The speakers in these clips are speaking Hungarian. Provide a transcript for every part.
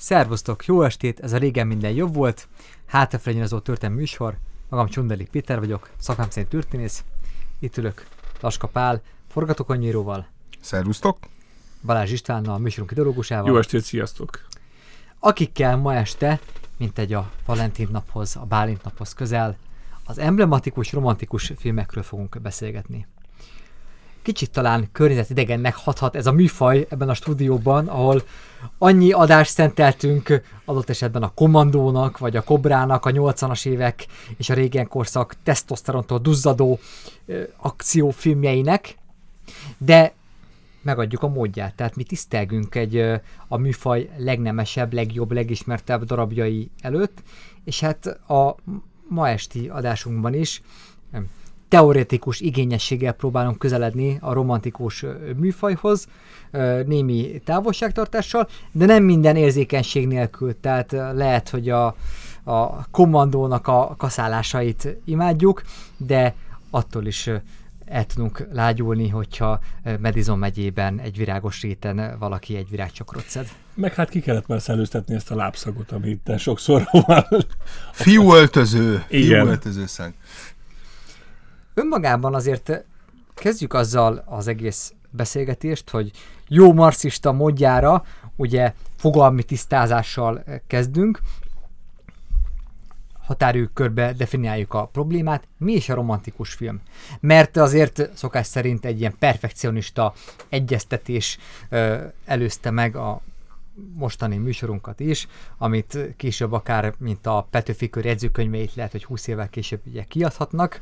Szervusztok, jó estét, ez a régen minden jobb volt. Hátrafelé történelmi műsor. Magam Csundelik Péter vagyok, szakmám szerint történész. Itt ülök Laska Pál, forgatókönyvíróval. Szervusztok. Balázs Istvánnal, a műsorunk ideológusával. Jó estét, sziasztok. Akikkel ma este, mint egy a Valentin naphoz, a Bálint naphoz közel, az emblematikus, romantikus filmekről fogunk beszélgetni kicsit talán környezetidegennek hathat ez a műfaj ebben a stúdióban, ahol annyi adást szenteltünk adott esetben a kommandónak, vagy a kobrának a 80-as évek és a régen korszak tesztoszterontól duzzadó ö, akciófilmjeinek, de megadjuk a módját. Tehát mi tisztelgünk egy a műfaj legnemesebb, legjobb, legismertebb darabjai előtt, és hát a ma esti adásunkban is teoretikus igényességgel próbálunk közeledni a romantikus műfajhoz, némi távolságtartással, de nem minden érzékenység nélkül, tehát lehet, hogy a, a kommandónak a kaszálásait imádjuk, de attól is el tudunk lágyulni, hogyha Medizon megyében egy virágos réten valaki egy virágcsokrot szed. Meg hát ki kellett már szellőztetni ezt a lábszagot, amit te sokszor van. Fiúöltöző. Fiúöltöző szag önmagában azért kezdjük azzal az egész beszélgetést, hogy jó marxista módjára, ugye fogalmi tisztázással kezdünk, határők körbe definiáljuk a problémát, mi is a romantikus film. Mert azért szokás szerint egy ilyen perfekcionista egyeztetés ö, előzte meg a mostani műsorunkat is, amit később akár, mint a Petőfi kör jegyzőkönyveit lehet, hogy 20 évvel később ugye kiadhatnak.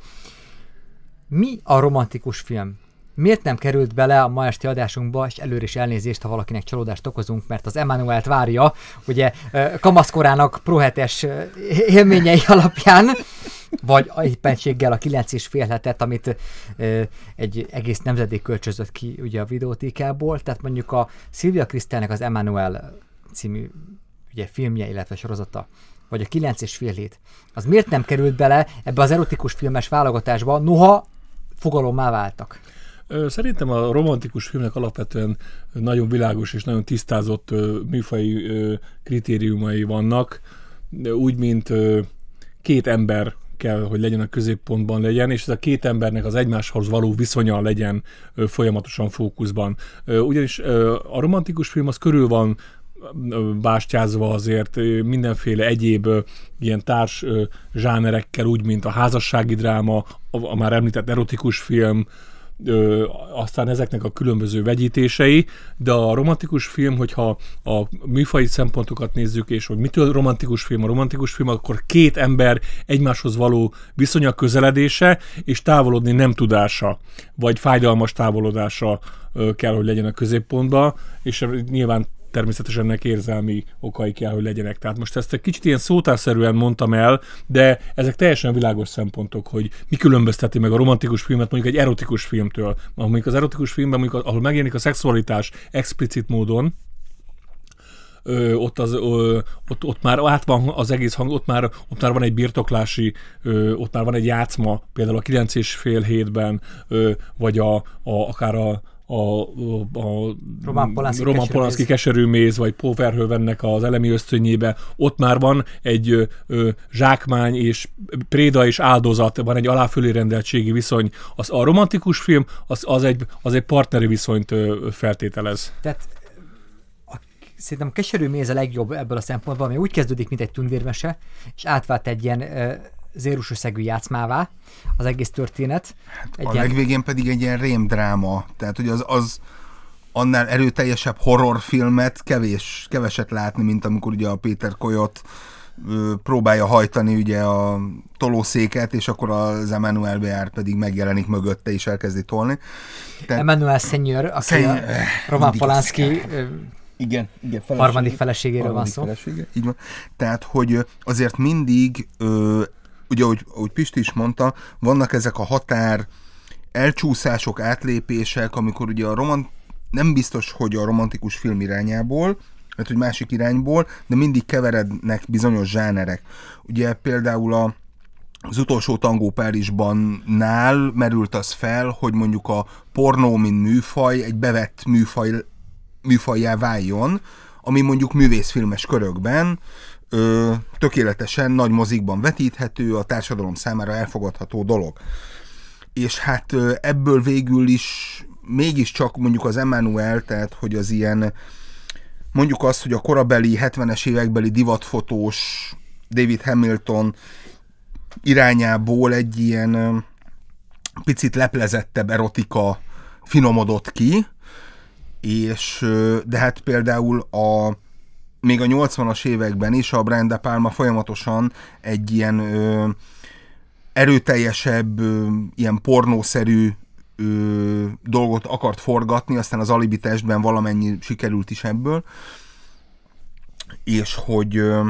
Mi a romantikus film? Miért nem került bele a ma esti adásunkba, és előre is elnézést, ha valakinek csalódást okozunk, mert az Emmanuelt várja, ugye kamaszkorának prohetes élményei alapján, vagy éppenséggel a kilenc és fél hetet, amit egy egész nemzedék kölcsözött ki ugye a videótékából, tehát mondjuk a Szilvia Krisztelnek az Emmanuel című ugye, filmje, illetve sorozata, vagy a kilenc és fél hét, az miért nem került bele ebbe az erotikus filmes válogatásba, noha fogalommá váltak? Szerintem a romantikus filmnek alapvetően nagyon világos és nagyon tisztázott műfai kritériumai vannak, úgy, mint két ember kell, hogy legyen a középpontban legyen, és ez a két embernek az egymáshoz való viszonya legyen folyamatosan fókuszban. Ugyanis a romantikus film az körül van bástyázva azért mindenféle egyéb ilyen társ zsánerekkel, úgy, mint a házassági dráma, a, már említett erotikus film, aztán ezeknek a különböző vegyítései, de a romantikus film, hogyha a műfai szempontokat nézzük, és hogy mitől romantikus film, a romantikus film, akkor két ember egymáshoz való viszonya közeledése és távolodni nem tudása, vagy fájdalmas távolodása kell, hogy legyen a középpontban, és nyilván természetesen ennek érzelmi okai kell, hogy legyenek. Tehát most ezt egy kicsit ilyen szótárszerűen mondtam el, de ezek teljesen világos szempontok, hogy mi különbözteti meg a romantikus filmet mondjuk egy erotikus filmtől. Mondjuk az erotikus filmben, mondjuk, ahol megjelenik a szexualitás explicit módon, ö, ott, az, ö, ott, ott már át van az egész hang, ott már, ott már van egy birtoklási, ö, ott már van egy játszma, például a 9 és fél hétben, ö, vagy a, a, akár a, a, a Roman Polanski, Roman Polanski keserű méz, vagy Paul Verhoevennek az elemi ösztönjébe, ott már van egy ö, ö, zsákmány és préda és áldozat, van egy aláfölé rendeltségi viszony. Az, a romantikus film az, az, egy, az egy partneri viszonyt ö, feltételez. Tehát a, szerintem keserű méz a legjobb ebből a szempontból, ami úgy kezdődik, mint egy tundérmese, és átvált egy ilyen ö, zérus összegű játszmává az egész történet. Hát egy a ilyen... legvégén pedig egy ilyen rémdráma, tehát hogy az, az annál erőteljesebb horrorfilmet kevés, keveset látni, mint amikor ugye a Péter Koyot próbálja hajtani ugye a tolószéket, és akkor az Emmanuel Beár pedig megjelenik mögötte és elkezdi tolni. Tehát... Emmanuel Senior, aki Szenyor... a Roman Polanski igen, igen, feleség, harmadik feleségéről harmadik van szó. Felesége, így van. Tehát, hogy azért mindig ö, ugye, ahogy, ahogy Pisti is mondta, vannak ezek a határ elcsúszások, átlépések, amikor ugye a roman nem biztos, hogy a romantikus film irányából, mert hogy másik irányból, de mindig keverednek bizonyos zsánerek. Ugye például a, az utolsó tangó Párizsban nál merült az fel, hogy mondjuk a pornó, mint műfaj, egy bevett műfaj, műfajjá váljon, ami mondjuk művészfilmes körökben ö, tökéletesen nagy mozikban vetíthető, a társadalom számára elfogadható dolog. És hát ö, ebből végül is mégiscsak mondjuk az Emmanuel, tehát hogy az ilyen mondjuk azt, hogy a korabeli 70-es évekbeli divatfotós David Hamilton irányából egy ilyen picit leplezettebb erotika finomodott ki, és de hát például a még a 80-as években is a Brian De Palma folyamatosan egy ilyen ö, erőteljesebb, ö, ilyen pornószerű ö, dolgot akart forgatni, aztán az alibi testben valamennyi sikerült is ebből, és hogy ö,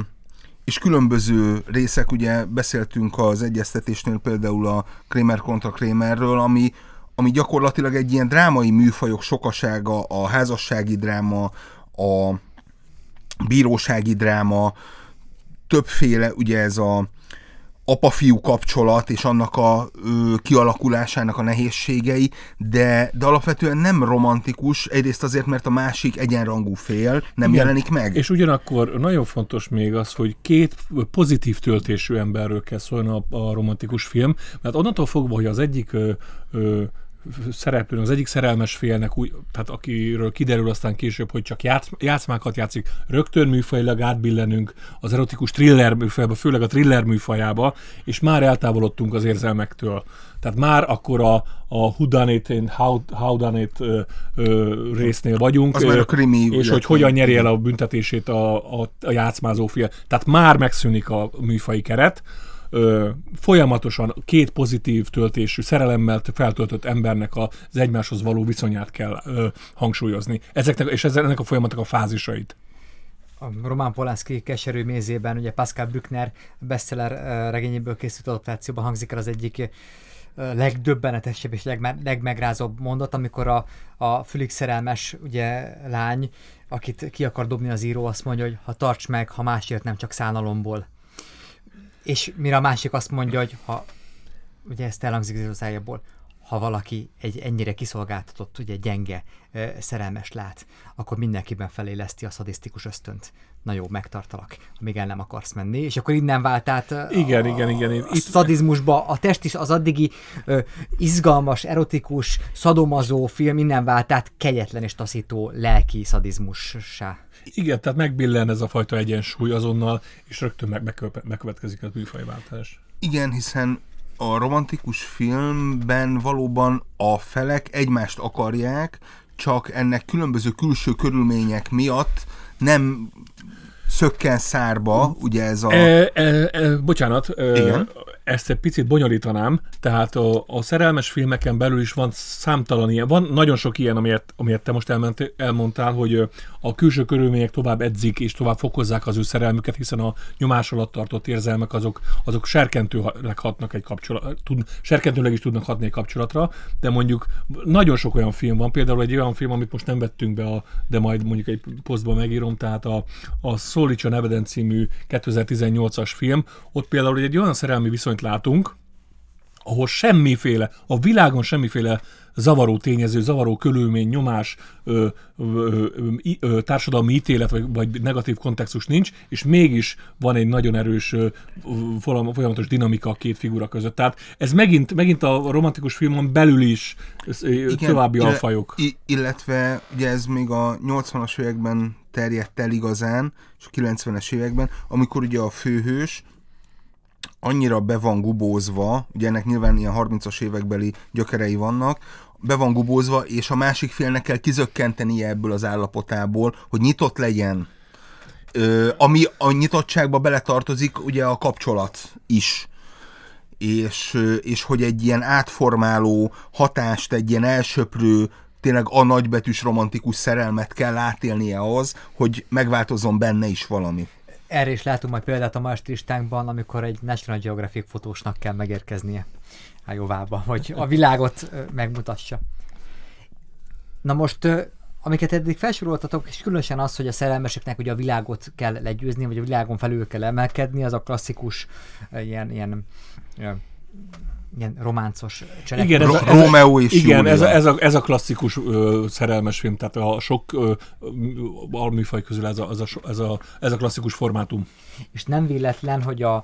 és különböző részek, ugye beszéltünk az egyeztetésnél például a Kramer kontra Kramerről, ami, ami gyakorlatilag egy ilyen drámai műfajok sokasága, a házassági dráma, a bírósági dráma, többféle, ugye ez a apa-fiú kapcsolat és annak a ö, kialakulásának a nehézségei, de, de alapvetően nem romantikus, egyrészt azért, mert a másik egyenrangú fél nem Igen. jelenik meg. És ugyanakkor nagyon fontos még az, hogy két pozitív töltésű emberről kell szólni a, a romantikus film, mert onnantól fogva, hogy az egyik ö, ö, szereplőn, az egyik szerelmes félnek, úgy, tehát akiről kiderül aztán később, hogy csak játsz, játszmákat játszik, rögtön műfajilag átbillenünk az erotikus thriller műfajába, főleg a thriller műfajába, és már eltávolodtunk az érzelmektől. Tehát már akkor a, a Who Done It and How, how Done It ö, ö, résznél vagyunk. Az már a krimi, és ugye, hogy hogyan nyeri el a büntetését a, a, a játszmázó fél. Tehát már megszűnik a műfai keret ö, folyamatosan két pozitív töltésű, szerelemmel feltöltött embernek az egymáshoz való viszonyát kell ö, hangsúlyozni. Ezeknek, és ennek a folyamatnak a fázisait a Roman Polanski keserű mézében, ugye Pascal Brückner bestseller regényéből készült adaptációban hangzik el az egyik legdöbbenetesebb és legme- legmegrázóbb mondat, amikor a, a fülig szerelmes ugye, lány, akit ki akar dobni az író, azt mondja, hogy ha tarts meg, ha másért nem csak szállalomból. És mire a másik azt mondja, hogy ha, ugye ezt elhangzik az szájából, ha valaki egy ennyire kiszolgáltatott, ugye gyenge, szerelmes lát, akkor mindenkiben feléleszti a szadisztikus ösztönt. Na jó, megtartalak, amíg el nem akarsz menni, és akkor innen vált át igen, a, igen, igen, igen. a szadizmusba, a test is az addigi ö, izgalmas, erotikus, szadomazó film innen vált át kegyetlen és taszító lelki szadizmussá. Igen, tehát megbillen ez a fajta egyensúly azonnal, és rögtön meg, megkövetkezik a műfajváltás. Igen, hiszen a romantikus filmben valóban a felek egymást akarják, csak ennek különböző külső körülmények miatt nem szökken szárba, ugye ez a... E, e, e, bocsánat, e, Igen? Ezt egy picit bonyolítanám, tehát a, a szerelmes filmeken belül is van számtalan ilyen, van nagyon sok ilyen, amiért, amiért te most elment, elmondtál, hogy a külső körülmények tovább edzik és tovább fokozzák az ő szerelmüket, hiszen a nyomás alatt tartott érzelmek azok, azok serkentőleg hatnak egy kapcsolat, tud, serkentőleg is tudnak hatni egy kapcsolatra, de mondjuk nagyon sok olyan film van, például egy olyan film, amit most nem vettünk be, a, de majd mondjuk egy posztban megírom, tehát a, a Szólítsa Neveden című 2018-as film, ott például egy olyan szerelmi viszony viszonyt látunk, ahol semmiféle, a világon semmiféle zavaró tényező, zavaró körülmény, nyomás, ö, ö, ö, társadalmi ítélet vagy, vagy negatív kontextus nincs, és mégis van egy nagyon erős folyamatos dinamika a két figura között. Tehát ez megint, megint a romantikus filmon belül is Igen, további illetve, alfajok. Illetve ugye ez még a 80-as években terjedt el igazán, és a 90-es években, amikor ugye a főhős annyira be van gubózva, ugye ennek nyilván ilyen 30-as évekbeli gyökerei vannak, be van gubózva, és a másik félnek kell kizökkentenie ebből az állapotából, hogy nyitott legyen. Ö, ami a nyitottságba beletartozik ugye a kapcsolat is. És, és hogy egy ilyen átformáló hatást, egy ilyen elsöprő, tényleg a nagybetűs romantikus szerelmet kell átélnie az, hogy megváltozzon benne is valami. Erre is látunk majd példát a listánkban, amikor egy National Geographic fotósnak kell megérkeznie a jóvába, hogy a világot megmutassa. Na most, amiket eddig felsoroltatok, és különösen az, hogy a szerelmeseknek ugye a világot kell legyőzni, vagy a világon felül kell emelkedni, az a klasszikus ilyen, ilyen, ilyen ilyen románcos cselekmény. Igen, ez a, Ro- ez a, Rómeó és igen, Júlia. ez a, ez, a, ez a klasszikus ö, szerelmes film, tehát a sok ö, a műfaj közül ez a, ez, a, ez, a, ez a klasszikus formátum. És nem véletlen, hogy a,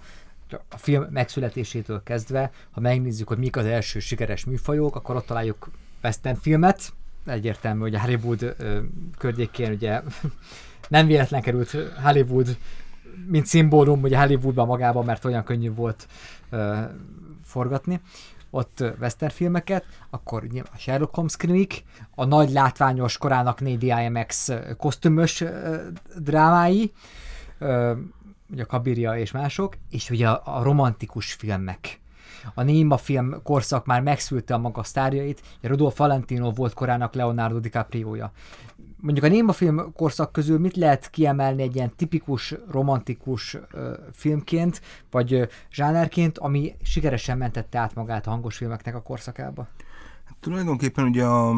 a film megszületésétől kezdve, ha megnézzük, hogy mik az első sikeres műfajok, akkor ott találjuk western filmet, egyértelmű, hogy a Hollywood ö, környékén ugye nem véletlen került Hollywood, mint szimbólum ugye Hollywoodban magában, mert olyan könnyű volt ö, forgatni ott western filmeket, akkor ugye a Sherlock Holmes krimik, a nagy látványos korának 4 IMX kosztümös drámái, ugye a Kabiria és mások, és ugye a, a romantikus filmek. A Néma film korszak már megszülte a maga sztárjait, Rudolf Valentino volt korának Leonardo DiCaprio-ja. Mondjuk a Néma film korszak közül mit lehet kiemelni egy ilyen tipikus, romantikus ö, filmként, vagy ö, zsánerként, ami sikeresen mentette át magát a hangos filmeknek a korszakába? Tulajdonképpen ugye a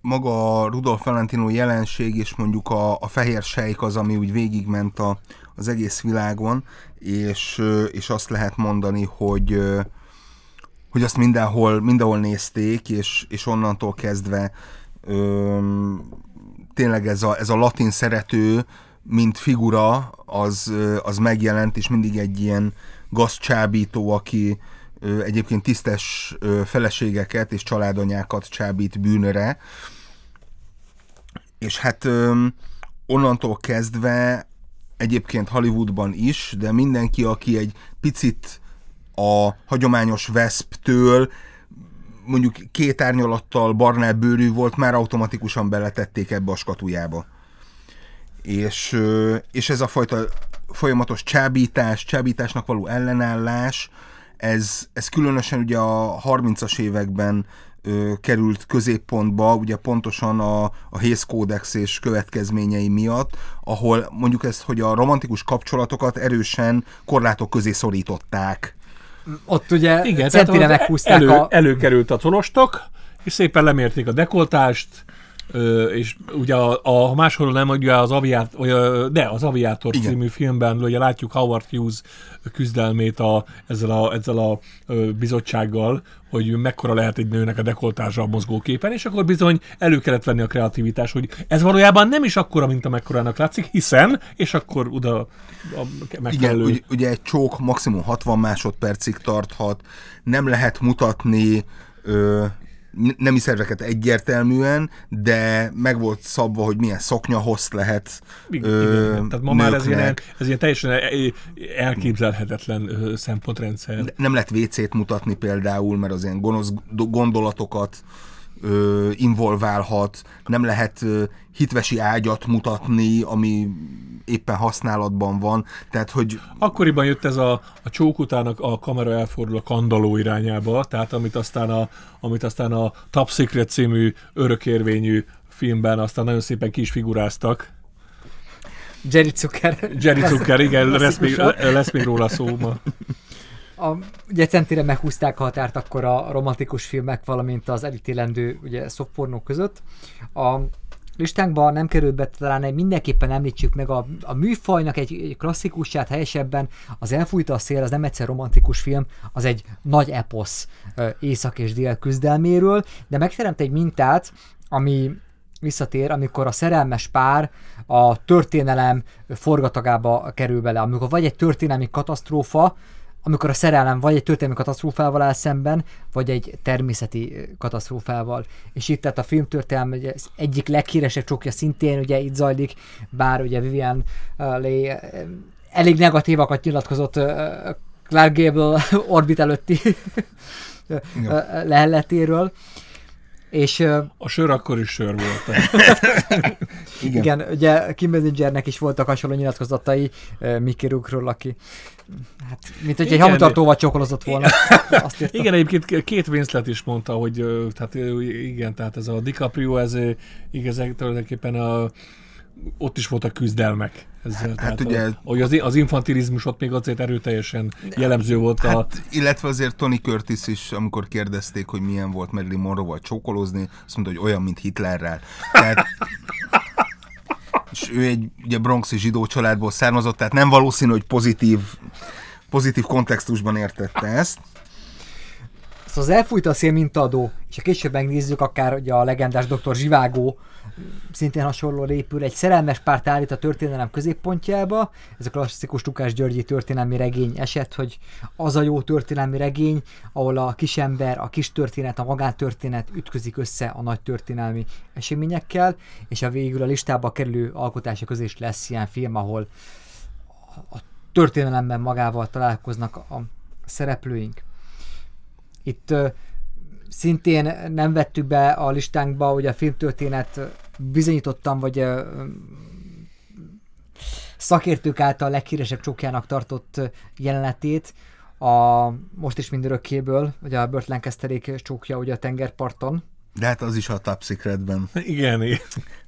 maga a Rudolf Valentino jelenség és mondjuk a, a fehér sejk az, ami úgy végigment a, az egész világon, és, és azt lehet mondani, hogy hogy azt mindenhol, mindenhol nézték, és, és onnantól kezdve ö, tényleg ez a, ez a latin szerető, mint figura, az, az megjelent, és mindig egy ilyen gazcsábító, aki egyébként tisztes feleségeket és családanyákat csábít bűnöre. És hát onnantól kezdve egyébként Hollywoodban is, de mindenki, aki egy picit a hagyományos Veszptől mondjuk két árnyalattal barnább bőrű volt, már automatikusan beletették ebbe a skatujába. És, és ez a fajta folyamatos csábítás, csábításnak való ellenállás, ez, ez különösen ugye a 30-as években ö, került középpontba, ugye pontosan a, a Hész kódex és következményei miatt, ahol mondjuk ezt, hogy a romantikus kapcsolatokat erősen korlátok közé szorították. Ott ugye Igen, centire meghúzták elő, a... előkerült a colostok, és szépen lemérték a dekoltást, Ö, és ugye a, a máshol nem, ugye az aviát, vagy, de az Aviátor Igen. című filmben ugye látjuk Howard Hughes küzdelmét a, ezzel a, ezzel a bizottsággal, hogy mekkora lehet egy nőnek a dekoltása a mozgóképen, és akkor bizony elő kellett venni a kreativitás, hogy ez valójában nem is akkora, mint amekkorának látszik, hiszen, és akkor oda a Igen, megfelelő... ugye, ugye egy csók maximum 60 másodpercig tarthat, nem lehet mutatni ö, nemi szerveket egyértelműen, de meg volt szabva, hogy milyen szoknyahozt lehet Igen, ö, igen. Tehát ma már ez ilyen, nőknek. ez ilyen teljesen elképzelhetetlen szempontrendszer. Nem lehet WC-t mutatni például, mert az ilyen gonosz gondolatokat ö, involválhat, nem lehet ö, hitvesi ágyat mutatni, ami éppen használatban van, tehát hogy Akkoriban jött ez a, a csók után a, a kamera elfordul a kandaló irányába, tehát amit aztán a, amit aztán a Top Secret című örökérvényű filmben aztán nagyon szépen ki is figuráztak. Jerry Zucker. Jerry Zucker, igen, lesz még, lesz még róla szó ma. A, ugye centire meghúzták a határt akkor a romantikus filmek, valamint az elítélendő ugye szoppornó között. A listánkban nem került be, talán egy mindenképpen említsük meg a, a műfajnak egy, egy klasszikusát helyesebben, az Elfújta a szél, az nem egyszer romantikus film, az egy nagy eposz észak és dél küzdelméről, de megteremt egy mintát, ami visszatér, amikor a szerelmes pár a történelem forgatagába kerül bele, amikor vagy egy történelmi katasztrófa, amikor a szerelem vagy egy történelmi katasztrófával áll szemben, vagy egy természeti katasztrófával. És itt tehát a filmtörténelem ugye, az egyik leghíresebb csokja szintén ugye itt zajlik, bár ugye Vivian Leigh elég negatívakat nyilatkozott Clark Gable orbit előtti leheletéről. És A sör akkor is sör volt. igen. igen, ugye Kim Basingernek is voltak hasonló nyilatkozatai Mickey Rourke-ról, aki hát, mint hogy egy Igen, hamutartóval csokolozott volna. Azt írta. Igen, egyébként két Winslet is mondta, hogy tehát, igen, tehát ez a DiCaprio, ez igazán tulajdonképpen a, ott is voltak küzdelmek. Ezzel, tehát ugye- hogy az, az infantilizmus ott még azért erőteljesen jellemző volt a... Hát, illetve azért Tony Curtis is, amikor kérdezték, hogy milyen volt Marilyn Monroe-val csókolózni, azt mondta, hogy olyan, mint Hitlerrel. Tehát, és ő egy ugye bronxi zsidó családból származott, tehát nem valószínű, hogy pozitív, pozitív kontextusban értette ezt. Szóval az elfújt a szél mintaadó, és a később megnézzük, akár ugye a legendás dr. Zsivágó szintén hasonló épül, egy szerelmes párt állít a történelem középpontjába, ez a klasszikus Tukás Györgyi történelmi regény eset, hogy az a jó történelmi regény, ahol a kisember, a kis történet, a magántörténet ütközik össze a nagy történelmi eseményekkel, és a végül a listába kerülő alkotása közé is lesz ilyen film, ahol a történelemben magával találkoznak a szereplőink. Itt szintén nem vettük be a listánkba, hogy a filmtörténet bizonyítottam, vagy szakértők által leghíresebb csókjának tartott jelenetét, a most is mindörökkéből, ugye a Burt Lancasterék csókja ugye a tengerparton. De hát az is a Top Secretben. Igen, igen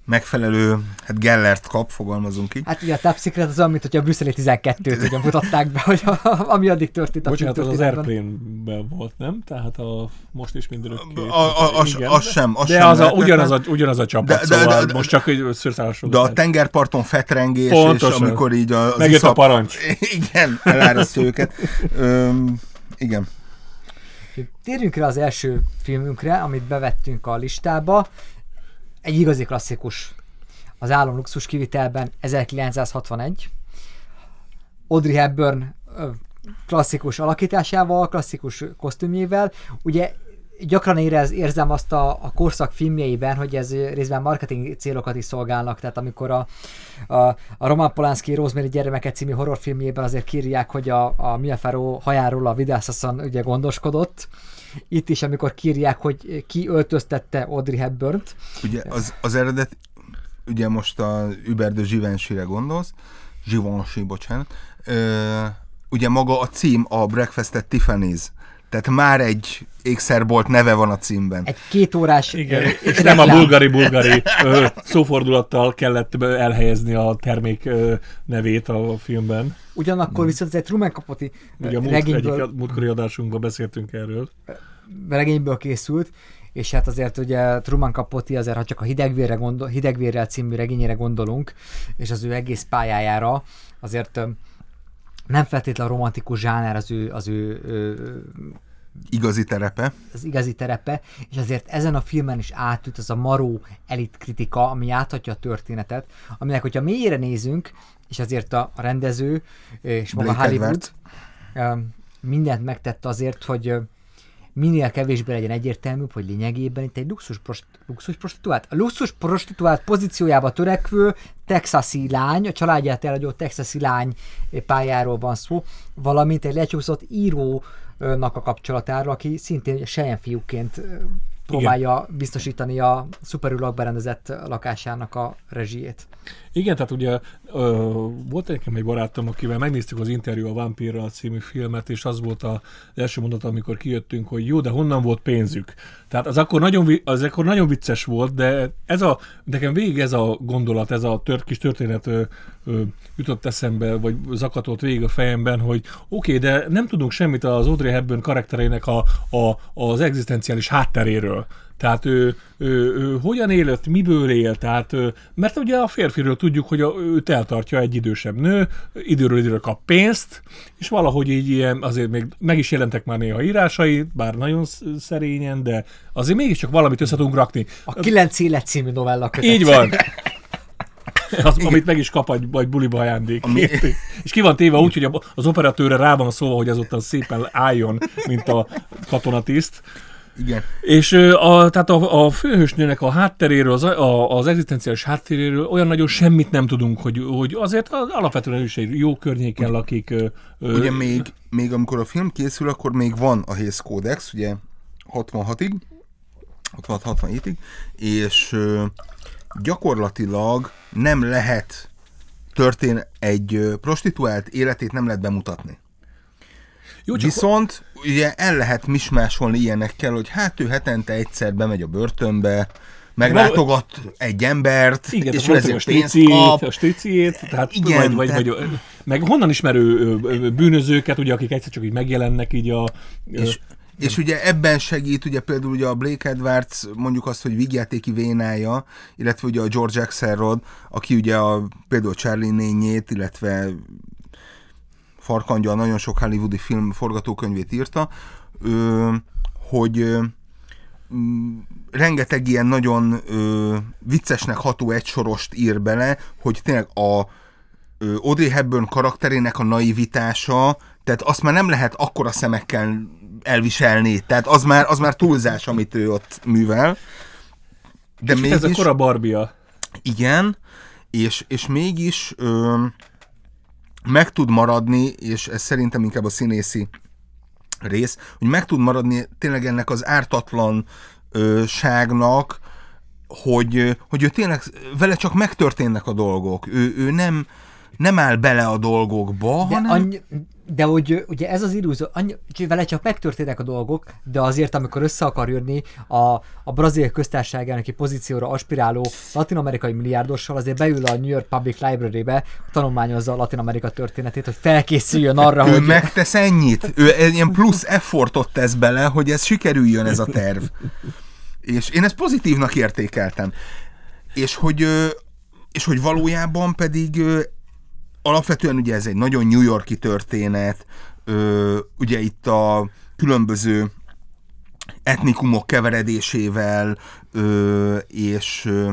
megfelelő hát Gellert kap, fogalmazunk így. Hát ugye a Top Secret az olyan, mint hogy a brüsszeli 12-t ugye mutatták be, hogy a, ami addig történt a Bocsánat, az az Airplane-ben volt, nem? Tehát a most is minden A, a, az, az sem, az de sem az a, ugyanaz, a, ugyanaz a csapat, de, de, szóval de, de, most csak egy szőrszálasról. De a tengerparton fetrengés, Pontosan. és amikor így a, Megjött iszap, a parancs. Igen, elárasztja őket. Öm, igen. Térjünk rá az első filmünkre, amit bevettünk a listába egy igazi klasszikus az álom luxus kivitelben 1961. Audrey Hepburn klasszikus alakításával, klasszikus kosztümjével. Ugye gyakran érez, érzem azt a, a korszak filmjeiben, hogy ez részben marketing célokat is szolgálnak, tehát amikor a, a, a Roman Polanski Rosemary gyermeket című horrorfilmjében azért kírják, hogy a, a Mia Farrow hajáról a Vidászaszon ugye gondoskodott, itt is, amikor kírják, hogy ki öltöztette Audrey hepburn -t. Ugye az, az eredet, ugye most a Uber de Givenchy-re gondolsz, Givenchy, bocsánat, ö, ugye maga a cím a Breakfast at Tiffany's, tehát már egy ékszerbolt neve van a címben. Egy két órás... Igen, és nem a bulgari-bulgari szófordulattal kellett elhelyezni a termék nevét a filmben. Ugyanakkor viszont ez egy Truman Capote Ugye a múlt, regényből... Egyik múltkori adásunkban beszéltünk erről. Regényből készült, és hát azért ugye Truman Capote azért, ha csak a Hidegvérre gondol, Hidegvérrel című regényére gondolunk, és az ő egész pályájára, azért nem feltétlenül romantikus zsáner az ő, az ő, ő igazi terepe. Az igazi terepe, és azért ezen a filmen is átüt az a maró elit kritika, ami áthatja a történetet, aminek, hogyha mélyére nézünk, és azért a rendező és maga Blake Hollywood Edwards. mindent megtett azért, hogy minél kevésbé legyen egyértelmű, hogy lényegében itt egy luxus, prost, luxus prostituált, a luxus prostituált pozíciójába törekvő texasi lány, a családját elhagyó texasi lány pályáról van szó, valamint egy lecsúszott írónak a kapcsolatáról, aki szintén sejen fiúként próbálja Igen. biztosítani a szuperül lakberendezett lakásának a rezsijét. Igen, tehát ugye ö, volt nekem egy barátom, akivel megnéztük az interjú a Vampirral című filmet, és az volt az első mondat, amikor kijöttünk, hogy jó, de honnan volt pénzük? Tehát az akkor nagyon, az akkor nagyon vicces volt, de ez a, nekem végig ez a gondolat, ez a tört, kis történet ö, ö, jutott eszembe, vagy zakatott végig a fejemben, hogy oké, okay, de nem tudunk semmit az Audrey Hepburn karakterének a, a, az egzisztenciális hátteréről. Tehát ő, ő, ő hogyan élt, miből él, tehát, mert ugye a férfiről tudjuk, hogy a, őt eltartja egy idősebb nő, időről időre kap pénzt, és valahogy így ilyen, azért még meg is jelentek már néha írásai, bár nagyon szerényen, de azért mégiscsak valamit össze tudunk rakni. A Kilenc élet című novella kötet. Így van. Az, amit meg is kap egy, egy buliba ajándék. Ami... És ki van téve úgy, hogy az operatőre rá van szólva, hogy azután szépen álljon, mint a katonatiszt. Igen. És a, tehát a, a főhősnőnek a hátteréről, az, a, az egzisztenciális hátteréről olyan nagyon semmit nem tudunk, hogy, hogy azért az alapvetően is egy jó környéken ugye, lakik. Ugye ö, még, még amikor a film készül, akkor még van a Hész Kódex, ugye 66-ig, 66-67-ig, és ö, gyakorlatilag nem lehet történ egy prostituált életét nem lehet bemutatni. Jó, csak Viszont ugye el lehet mismásolni ilyenekkel, hogy hát ő hetente egyszer bemegy a börtönbe, meglátogat egy embert, igen, és ezért pénzt kap. A striciét, tehát igen, vagy, vagy, tehát... vagy, meg honnan ismerő bűnözőket, ugye, akik egyszer csak így megjelennek így a... És, és ugye ebben segít, ugye például ugye a Blake Edwards mondjuk azt, hogy vígjátéki vénája, illetve ugye a George Axelrod, aki ugye a, például Charlie nényét, illetve Farkangyal nagyon sok hollywoodi film forgatókönyvét írta, ö, hogy ö, mm, rengeteg ilyen nagyon ö, viccesnek ható egysorost ír bele, hogy tényleg a ö, Audrey Hepburn karakterének a naivitása, tehát azt már nem lehet akkora szemekkel elviselni, tehát az már, az már túlzás, amit ő ott művel. De Kicsit ez a kora Barbia. igen, és, és mégis ö, meg tud maradni, és ez szerintem inkább a színészi rész, hogy meg tud maradni tényleg ennek az ártatlan ö, ságnak, hogy, hogy ő tényleg vele csak megtörténnek a dolgok. Ő, ő nem, nem áll bele a dolgokba, De, hanem... annyi, de hogy ugye ez az illúzió, annyi, vele csak megtörténnek a dolgok, de azért, amikor össze akar jönni a, a brazil köztársaság elnöki pozícióra aspiráló latin-amerikai milliárdossal, azért beül a New York Public Library-be, tanulmányozza a Latin-Amerika történetét, hogy felkészüljön arra, Ő hogy... megtesz ennyit, ő ilyen plusz effortot tesz bele, hogy ez sikerüljön ez a terv. És én ezt pozitívnak értékeltem. És hogy, és hogy valójában pedig alapvetően ugye ez egy nagyon New Yorki történet, ö, ugye itt a különböző etnikumok keveredésével, ö, és ö,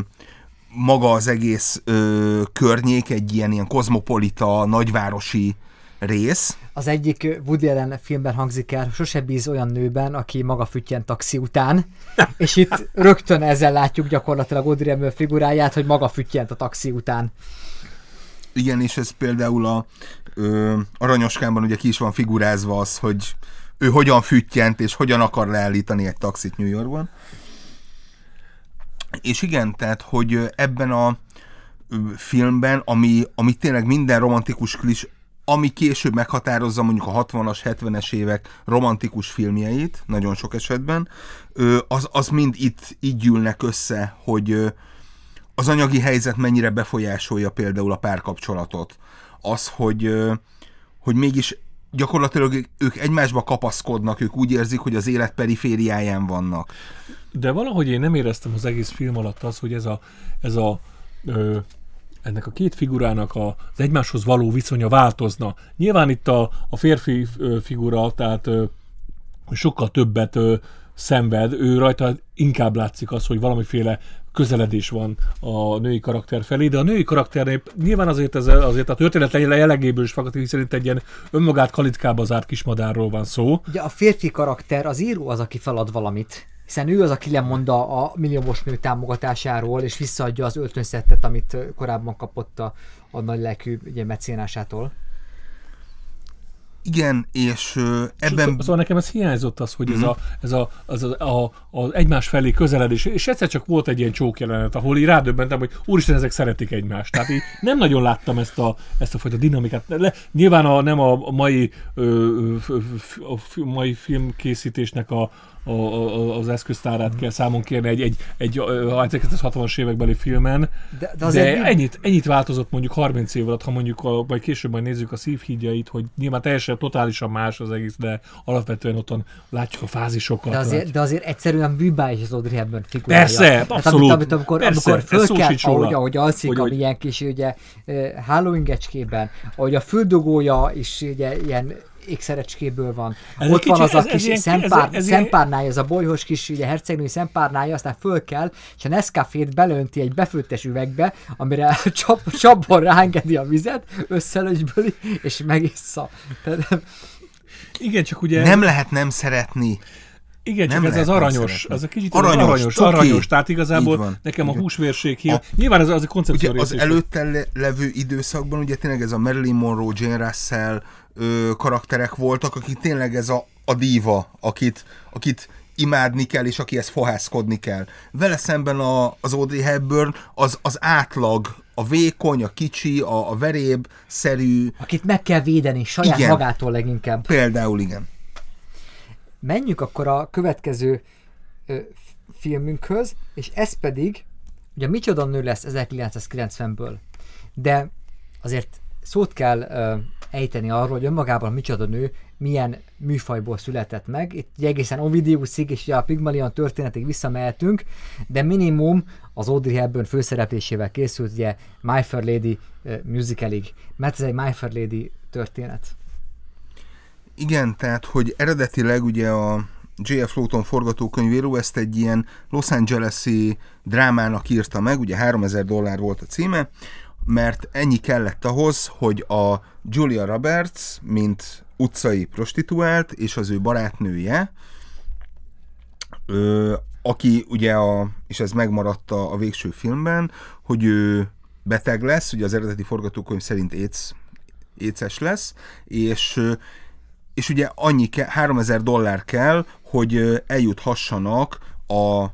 maga az egész ö, környék egy ilyen, ilyen kozmopolita, nagyvárosi rész. Az egyik Woody Allen filmben hangzik el, sose bíz olyan nőben, aki maga füttyen taxi után, és itt rögtön ezzel látjuk gyakorlatilag Audrey Hepburn figuráját, hogy maga füttyent a taxi után. Igen, és ez például a ö, Aranyoskában ugye ki is van figurázva az, hogy ő hogyan füttyent, és hogyan akar leállítani egy taxit New Yorkban. És igen, tehát, hogy ebben a filmben, ami, ami tényleg minden romantikus klis, ami később meghatározza mondjuk a 60-as, 70-es évek romantikus filmjeit, nagyon sok esetben, az, az mind itt így gyűlnek össze, hogy az anyagi helyzet mennyire befolyásolja például a párkapcsolatot. Az, hogy, hogy mégis gyakorlatilag ők egymásba kapaszkodnak, ők úgy érzik, hogy az élet perifériáján vannak. De valahogy én nem éreztem az egész film alatt az, hogy ez a, ez a ö, ennek a két figurának a, az egymáshoz való viszonya változna. Nyilván itt a, a férfi figura, tehát ö, sokkal többet ö, szenved, ő rajta inkább látszik az, hogy valamiféle közeledés van a női karakter felé, de a női karakternél nyilván azért, ez, azért a történet jellegéből is fakad, hiszen itt egy ilyen önmagát kalitkába zárt kismadárról van szó. Ugye a férfi karakter, az író az, aki felad valamit, hiszen ő az, aki lemond a, a milliómos nő támogatásáról, és visszaadja az öltönyszettet, amit korábban kapott a, a nagy lelkű ugye, mecénásától. Igen, és Ebben... ebben... Szóval nekem ez hiányzott az, hogy ez, a, ez a, az, a, a, az egymás felé közeledés, és egyszer csak volt egy ilyen csók jelenet, ahol így rádöbbentem, hogy úristen, ezek szeretik egymást. Tehát így nem nagyon láttam ezt a, ezt a fajta dinamikát. Le, nyilván a, nem a, a mai, ö, ö, f- f- a f- mai filmkészítésnek a, a, a, az eszköztárát kell számon kérni egy, egy, egy ö, 1960-as évekbeli filmen, De, de, de azért de mi- ennyit, ennyit változott mondjuk 30 év alatt, ha mondjuk, a, vagy később majd nézzük a szívhídjait, hogy nyilván teljesen totálisan más az egész, de alapvetően ottan látjuk a fázisokat. De azért, de azért egyszerűen bűbáj az Audrey Hepburn figurája. Persze, abszolút. Amit, amit amikor, Persze, amikor sincs róla. ahogy, ahogy alszik, Hogy- hogy, hogy- ilyen kis ugye eh, Halloween gecskében, ahogy a füldugója is ugye ilyen ékszerecskéből van. Ez Ez Ott van kicsi- az a ez- ez kis ilyen- szempár, ez- ez szempárnája, ez a bolyhos kis ugye, hercegnői szempárnája, aztán fölkel, és a Nescafét belönti egy befőttes üvegbe, amire csap, csapban ráengedi a vizet, összelögyböli, és megissza. Tehát, Igen, csak ugye... Nem lehet nem szeretni. Igen, csak Nem ez lehet az aranyos, ez a kicsit Aranyos, aranyos, aranyos, cuki. aranyos, tehát igazából Így van. nekem a Igen. húsvérség hív. A- Nyilván ez az a koncepció Ugye az előtte le- levő időszakban ugye tényleg ez a Marilyn Monroe, Jane Russell ö, karakterek voltak, akik tényleg ez a, a díva, akit, akit imádni kell, és akihez fohászkodni kell. Vele szemben a, az Audrey Hepburn az, az átlag, a vékony, a kicsi, a, a veréb szerű, akit meg kell védeni saját Igen. magától leginkább. például igen. Menjünk akkor a következő ö, filmünkhöz, és ez pedig, ugye Micsoda nő lesz 1990-ből, de azért szót kell ö, ejteni arról, hogy önmagában Micsoda nő milyen műfajból született meg. Itt ugye egészen Ovidiusig és ugye a Pygmalion történetig visszamehetünk, de minimum az Audrey Hepburn főszereplésével készült ugye My Fair Lady ö, musicalig, mert ez egy My Fair Lady történet. Igen, tehát, hogy eredetileg ugye a, J.F. Lawton forgatókönyvíró ezt egy ilyen Los Angeles-i drámának írta meg, ugye 3000 dollár volt a címe, mert ennyi kellett ahhoz, hogy a Julia Roberts, mint utcai prostituált, és az ő barátnője, ö, aki ugye a, és ez megmaradt a, a végső filmben, hogy ő beteg lesz, ugye az eredeti forgatókönyv szerint AIDS, éces lesz, és, és ugye annyi ke, 3000 dollár kell, hogy eljuthassanak a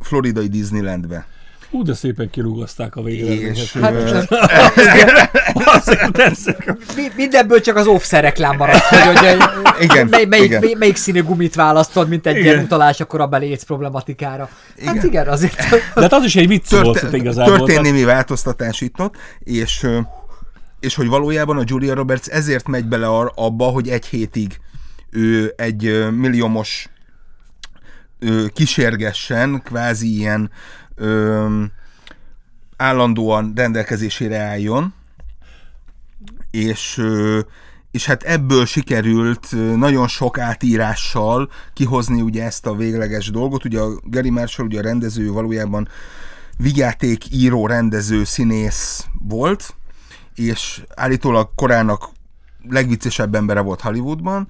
floridai Disneylandbe. Ú, de szépen kirúgozták a végre. És, Hát, Mindenből csak az off reklám maradt, hogy, hogy Igen, mely, melyik, igen. mely, melyik színű gumit választod, mint egy Igen. ilyen utalás a korabeli AIDS problematikára. Hát Igen. igen, azért. De hát az is egy vicc volt Törte- igazából. történt tehát- némi változtatás itt ott, és, és hogy valójában a Julia Roberts ezért megy bele abba, hogy egy hétig ő egy milliómos kísérgessen, kvázi ilyen ö, állandóan rendelkezésére álljon, és, ö, és hát ebből sikerült nagyon sok átírással kihozni ugye ezt a végleges dolgot. Ugye a Gary Marshall, ugye a rendező valójában vigyáték, író, rendező, színész volt, és állítólag korának legviccesebb embere volt Hollywoodban,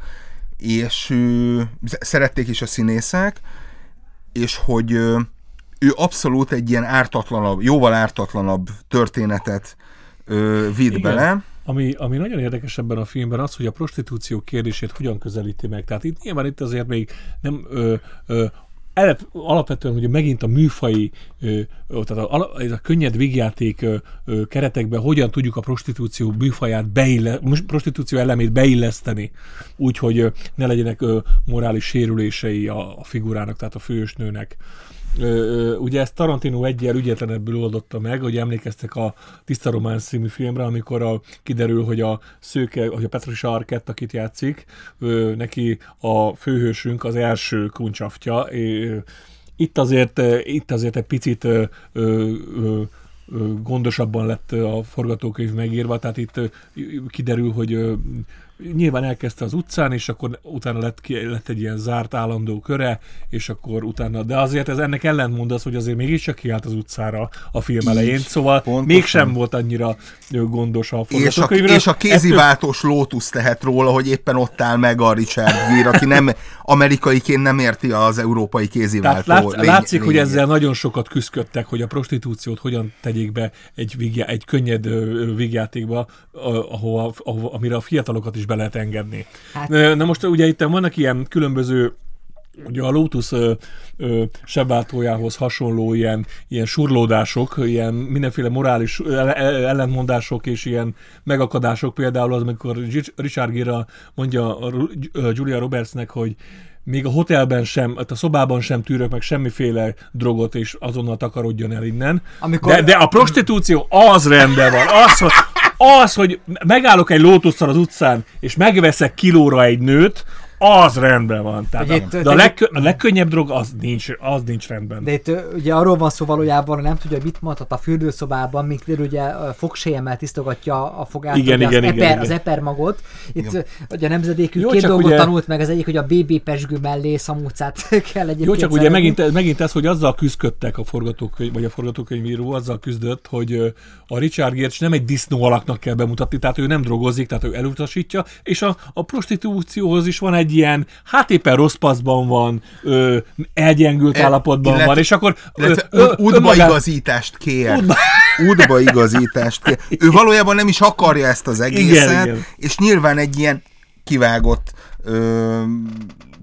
és z- szerették is a színészek, és hogy ő abszolút egy ilyen ártatlanabb, jóval ártatlanabb történetet ö, vitt Igen. bele. Ami, ami nagyon érdekes ebben a filmben az, hogy a prostitúció kérdését hogyan közelíti meg. Tehát itt nyilván itt azért még nem ö, ö, elep, alapvetően ugye megint a műfai, tehát a, ez a könnyed ö, keretekben hogyan tudjuk a prostitúció műfaját, beille, prostitúció elemét beilleszteni, úgy, hogy ö, ne legyenek morális sérülései a, a figurának, tehát a fősnőnek. Ö, ugye ezt Tarantino egyel ügyetlenebbül oldotta meg, hogy emlékeztek a Tiszta Román című filmre, amikor a, kiderül, hogy a szőke, hogy a Patricia Arquette, akit játszik, ö, neki a főhősünk az első kuncsaftja. Ö, itt azért, itt azért egy picit ö, ö, gondosabban lett a forgatókönyv megírva, tehát itt kiderül, hogy nyilván elkezdte az utcán, és akkor utána lett, ki- lett egy ilyen zárt állandó köre, és akkor utána, de azért ez ennek ellentmond az, hogy azért mégiscsak kiállt az utcára a film elején, szóval pontosan. mégsem volt annyira gondos a És a, forgatókönyvről. és a kéziváltós Lotus tehet róla, hogy éppen ott áll meg a Richard Gere, aki nem amerikaiként nem érti az európai Tehát kéziváltó látsz, lény- látszik, hogy lényegét. ezzel nagyon sokat küzdöttek, hogy a prostitúciót hogyan tegyék be egy, vígjá, egy könnyed ö, ahova, ahova, amire a fiatalokat is be lehet engedni. Hát-. Na most ugye itt vannak ilyen különböző Ugye a Lotus ö, ö, sebváltójához hasonló ilyen, ilyen surlódások, ilyen mindenféle morális ellentmondások és ilyen megakadások, például az, amikor Richard Gere mondja Julia Robertsnek, hogy még a hotelben sem, hát a szobában sem tűrök meg semmiféle drogot, és azonnal takarodjon el innen. Amikor- De, de a prostitúció az rendben van. Az, az, hogy megállok egy lótusszal az utcán, és megveszek kilóra egy nőt, az rendben van. Tehát Ugye a, itt- de a, legkö, a legkönnyebb drog az nincs, az nincs rendben. De itt ugye arról van szó valójában, nem tudja, hogy mit mondhat a fürdőszobában, míg ugye ö, fogséjemmel tisztogatja a fogát, Igen, ugye igen, az, igen, eper, igen. az epermagot. Itt ö, ugye a nemzedékű Jó, két csak dolgot ugye- tanult meg, az egyik, hogy a BB pesgő mellé szamúcát kell egyébként Jó, csak ugye szeretni. megint, megint ez, hogy azzal küzdöttek a forgatókönyv, vagy a forgatókönyvíró azzal küzdött, hogy a Richard Gere nem egy disznó alaknak kell bemutatni, tehát ő nem drogozik, tehát ő elutasítja, és a, a prostitúcióhoz is van egy ilyen, hát éppen rossz paszban van, ö, elgyengült E- állapotban illetve- van, és akkor illetve ö, útbaigazítást kér. Útba- Útbaigazítást kér. Ő valójában nem is akarja ezt az egészet, Igen, igen. és nyilván egy ilyen kivágott ö,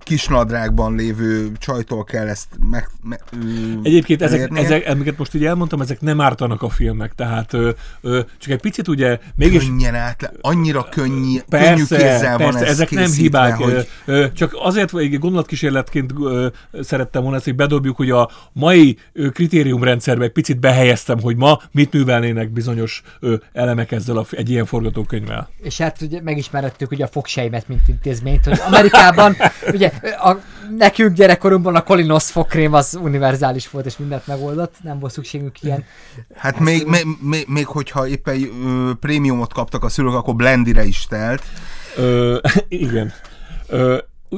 kisnadrágban lévő csajtól kell ezt meg, me, ö, Egyébként ezek, elérnie. ezek, amiket most így elmondtam, ezek nem ártanak a filmnek, tehát ö, ö, csak egy picit ugye mégis könnyen át, annyira könnyű, könnyű Persze, kézzel van persze, ez ezek nem hibák. hogy Hogy... Ö, csak azért, hogy egy gondolatkísérletként ö, szerettem volna ezt, hogy bedobjuk, hogy a mai ö, kritériumrendszerbe egy picit behelyeztem, hogy ma mit művelnének bizonyos ö, elemek ezzel a, egy ilyen forgatókönyvvel. És hát ugye megismerettük ugye a fogsejmet, mint intézményt, hogy Amerikában ugye a, nekünk gyerekkorunkban a kolinos fogkrém az univerzális volt, és mindent megoldott, nem volt szükségünk ilyen. Hát még, még, még, még hogyha éppen ö, prémiumot kaptak a szülők, akkor blendire is telt. Ö, igen. Ö,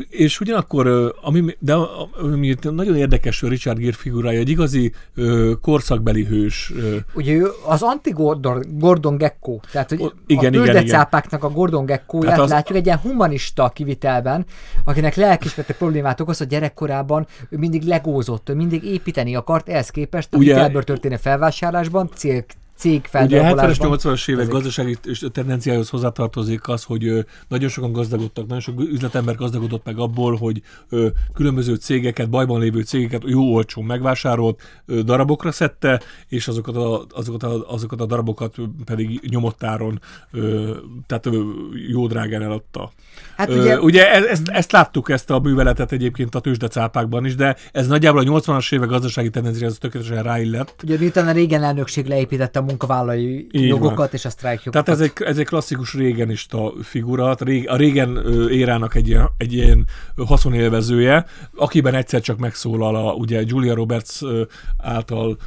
és ugyanakkor, ami, de a- ami nagyon érdekes Richard Gere figurája, egy igazi ö, korszakbeli hős. Ö, Ugye ő az anti-Gordon Gordon Gecko, tehát hogy O- a igen, igen, tőzsdecápáknak a Gordon Geckóját Tehát az- látjuk egy ilyen humanista kivitelben, akinek lelkismerete problémát okoz, hogy gyerekkorában ő mindig legózott, ő mindig építeni akart, ehhez képest a Ugye- történő felvásárlásban, cég, cég Ugye a 70-es, feldarabolásban. 80-as évek ezek- gazdasági tendenciához hozzátartozik az, hogy nagyon sokan gazdagodtak, nagyon sok üzletember gazdagodott meg abból, hogy különböző cégeket, bajban lévő cégeket jó olcsón megvásárolt, darabokra szedte, és azokat a, azokat a, azokat a darabokat pedig nyomott áron, ö, tehát jó drágán eladta. Hát Ö, ugye, ugye e- ezt, ezt láttuk, ezt a műveletet egyébként a tőzsdecápákban is, de ez nagyjából a 80-as évek gazdasági tendenciához tökéletesen ráillett. ugye miután a régen elnökség leépítette a munkavállalói Így jogokat van. és a sztrájk jogokat. Tehát ez egy, ez egy klasszikus régenista figura, rég, a régen érának egy ilyen, egy ilyen haszonélvezője, akiben egyszer csak megszólal a, ugye Julia Roberts által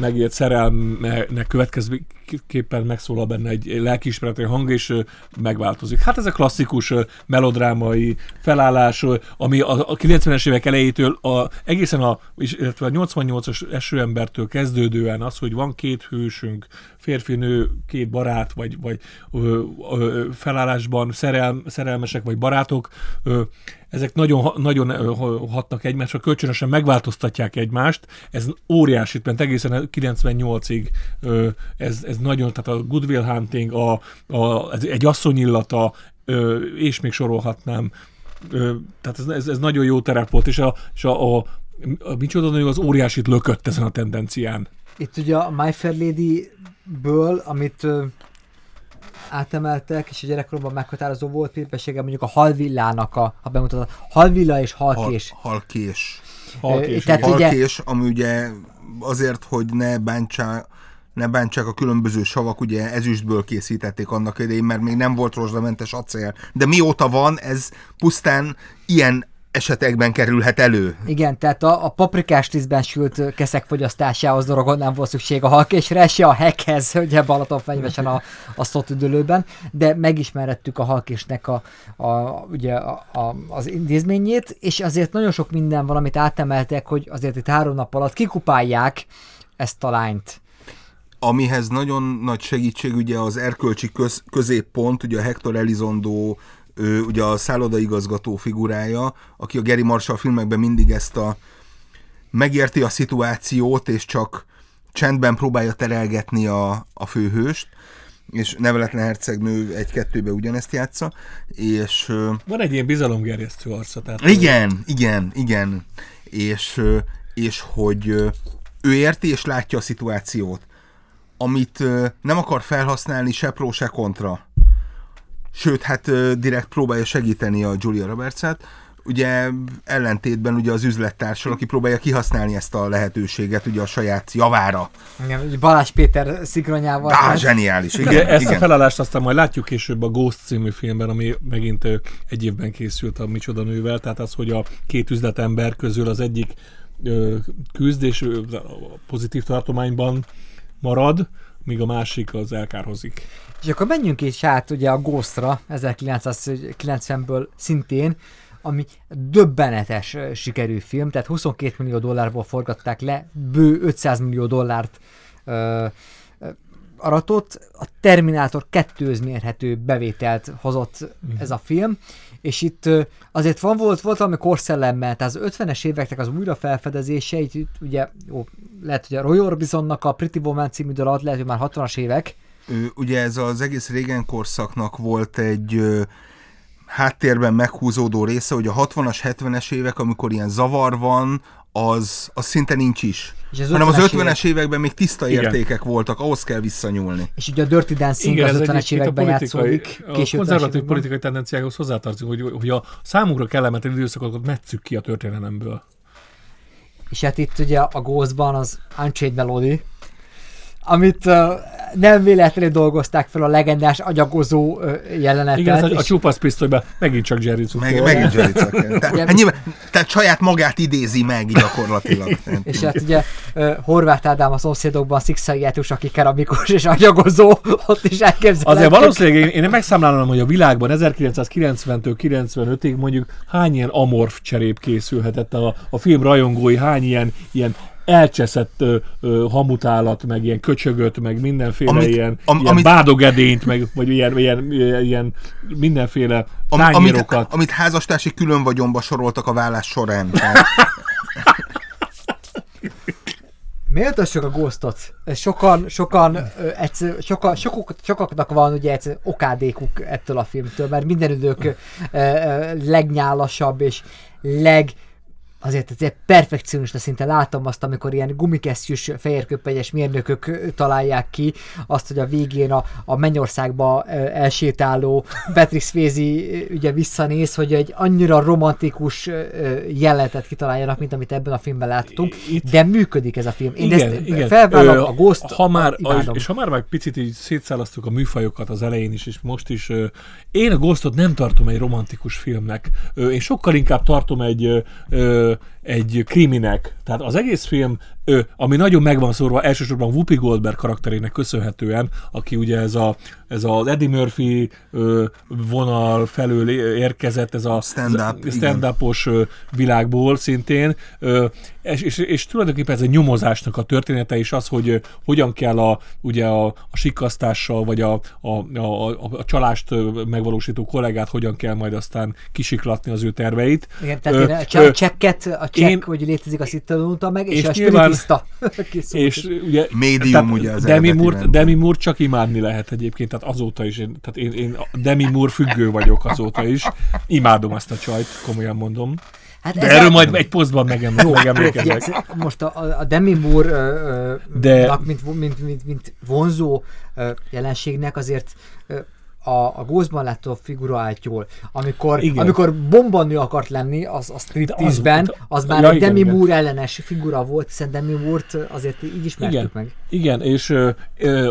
megélt szerelmnek következőképpen megszólal benne egy lelkiismereti hang, és megváltozik. Hát ez a klasszikus ö, melodrámai felállás, ami a, a 90-es évek elejétől a, egészen a, illetve a 88-as esőembertől kezdődően az, hogy van két hősünk, férfi, nő, két barát, vagy, vagy ö, ö, felállásban szerel, szerelmesek, vagy barátok, ö, ezek nagyon, nagyon hatnak egymásra, kölcsönösen megváltoztatják egymást. Ez óriási, mert egészen 98-ig ö, ez, ez nagyon, tehát a Goodwill Hunting, a, a, egy asszony illata, ö, és még sorolhatnám. Ö, tehát ez, ez, ez nagyon jó terep volt, és a, és a, a, a micsoda nő az óriásit lökött ezen a tendencián. Itt ugye a My Fair Lady-ből, amit ö, átemeltek, és a gyerekkoromban meghatározó volt képessége mondjuk a halvillának a, ha bemutatod, halvilla és halkés. Hal, halkés. Halkés, tehát igen. ugye- Halkés, ami ugye azért, hogy ne bántsák, ne bántsák a különböző savak, ugye ezüstből készítették annak idején, mert még nem volt rozsdamentes acél. De mióta van, ez pusztán ilyen esetekben kerülhet elő. Igen, tehát a, a paprikás tízben sült keszek fogyasztásához dorogon nem volt szükség a halkésre, se a hekhez, ugye Balatonfenyvesen a, a szotüdülőben, de megismerettük a halkésnek a, a, ugye a, a, az intézményét, és azért nagyon sok minden van, amit átemeltek, hogy azért itt három nap alatt kikupálják ezt a lányt. Amihez nagyon nagy segítség ugye az erkölcsi köz, középpont, ugye a Hector Elizondo, ő, ugye a szállodaigazgató figurája, aki a Gary Marshall filmekben mindig ezt a megérti a szituációt, és csak csendben próbálja terelgetni a, a főhőst, és neveletlen hercegnő egy-kettőbe ugyanezt játsza, és Van egy ilyen bizalomgerjesztő arca. Tehát igen, igen, igen, és, és hogy ő érti és látja a szituációt, amit nem akar felhasználni se pro, se kontra. Sőt, hát direkt próbálja segíteni a Julia Roberts-et, ugye ellentétben ugye az üzlettársal, aki próbálja kihasználni ezt a lehetőséget ugye a saját javára. Igen, ugye Balázs Péter szikronyával. Á, hát- zseniális, igen. Igen, ezt igen. a felállást aztán majd látjuk később a Ghost című filmben, ami megint egy évben készült a Micsoda nővel, tehát az, hogy a két üzletember közül az egyik ö, küzd és ö, a pozitív tartományban marad, míg a másik az elkárhozik. És akkor menjünk is át ugye a Ghostra 1990-ből szintén, ami döbbenetes sikerű film, tehát 22 millió dollárból forgatták le, bő 500 millió dollárt ö, ö, aratott, a Terminátor 2 mérhető bevételt hozott ez a film, és itt azért van, volt, volt valami korszellemmel, tehát az 50-es éveknek az újrafelfedezése, itt, itt ugye jó, lehet, hogy a Roy Orbisonnak a Pretty Woman című dal, lehet, hogy már 60-as évek, Ö, ugye ez az egész régen korszaknak volt egy ö, háttérben meghúzódó része, hogy a 60-as, 70-es évek, amikor ilyen zavar van, az, az szinte nincs is. És az Hanem az 50-es 50-es években még tiszta Igen. értékek voltak, ahhoz kell visszanyúlni. És ugye a Dirty Dancing az 50-es egyébként években játszódik. A konzervatív 50-es években. politikai tendenciához hozzátartozik, hogy, hogy a számunkra kellemetlen időszakokat metszük ki a történelemből. És hát itt ugye a Ghostban az Unchained Melody, amit uh, nem véletlenül dolgozták fel a legendás agyagozó uh, jelenetet. Igen, a, a csupasz pisztolyban megint csak Jerry Zucker. Meg, megint Jerry Zucker. Tehát, hát nyilván, tehát saját magát idézi meg gyakorlatilag. És hát ugye uh, Horváth Ádám a szomszédokban szikszaiátus, aki keramikus és agyagozó, ott is elképzelhető. Azért valószínűleg én, én megszámlálom, hogy a világban 1990-től 95-ig mondjuk hány ilyen amorf cserép készülhetett a, a film rajongói, hány ilyen, ilyen elcseszett ö, ö, hamutállat, meg ilyen köcsögöt, meg mindenféle Amit- ilyen, am- ilyen amit- bádogedényt, meg vagy ilyen, ilyen, ilyen, mindenféle Am, amit, tányérokat. amit házastársi külön vagyonba soroltak a vállás során. Tehát, Méltassuk a Ghostot. Sokan, sokan, egyszer, sokan, sokok, sokaknak van ugye egyszer okádékuk ettől a filmtől, mert minden idők legnyálasabb és leg azért ez egy perfekcionista szinte látom azt, amikor ilyen gumikesztyűs fehérköpenyes mérnökök találják ki azt, hogy a végén a, a mennyországba elsétáló Patrick Swayze ugye visszanéz, hogy egy annyira romantikus jelenetet kitaláljanak, mint amit ebben a filmben láttunk, Itt- de működik ez a film. Én igen, ezt igen. felvállalom, Ö, a Ghost, ha már, imádom. és ha már meg picit így szétszálasztuk a műfajokat az elején is, és most is, én a Ghostot nem tartom egy romantikus filmnek. Én sokkal inkább tartom egy, ö, egy kriminek. Tehát az egész film, ö, ami nagyon meg van szórva elsősorban Whoopi Goldberg karakterének köszönhetően, aki ugye ez, a, ez az Eddie Murphy ö, vonal felől érkezett, ez a Stand-up, stand-upos ö, világból szintén, ö, és, és, és tulajdonképpen ez egy nyomozásnak a története is az, hogy ö, hogyan kell a, ugye a, a sikasztással, vagy a, a, a, a, a csalást megvalósító kollégát hogyan kell majd aztán kisiklatni az ő terveit. Igen, tehát Ö, én a, a csekket, a csekk, hogy létezik, azt itt tanultam meg, és, és a nyilván- Készült. És ugye... Médium tehát ugye az Demi Moore. Demi Moore csak imádni lehet egyébként, tehát azóta is, én, tehát én, én a Demi Moore függő vagyok azóta is. Imádom ezt a csajt, komolyan mondom. hát De erről a- majd egy posztban megemlékezek. most a, a- Demi Moore ö, ö, De- mint, mint, mint, mint vonzó ö, jelenségnek azért a, a Ghostban látható figura állt jól. Amikor, Igen. amikor bombanő akart lenni, az a striptease-ben, az, az- már ja, egy Demi igen. Moore ellenes figura volt, hiszen Demi Moore-t azért így ismertük Igen, meg. igen, és ö, ö,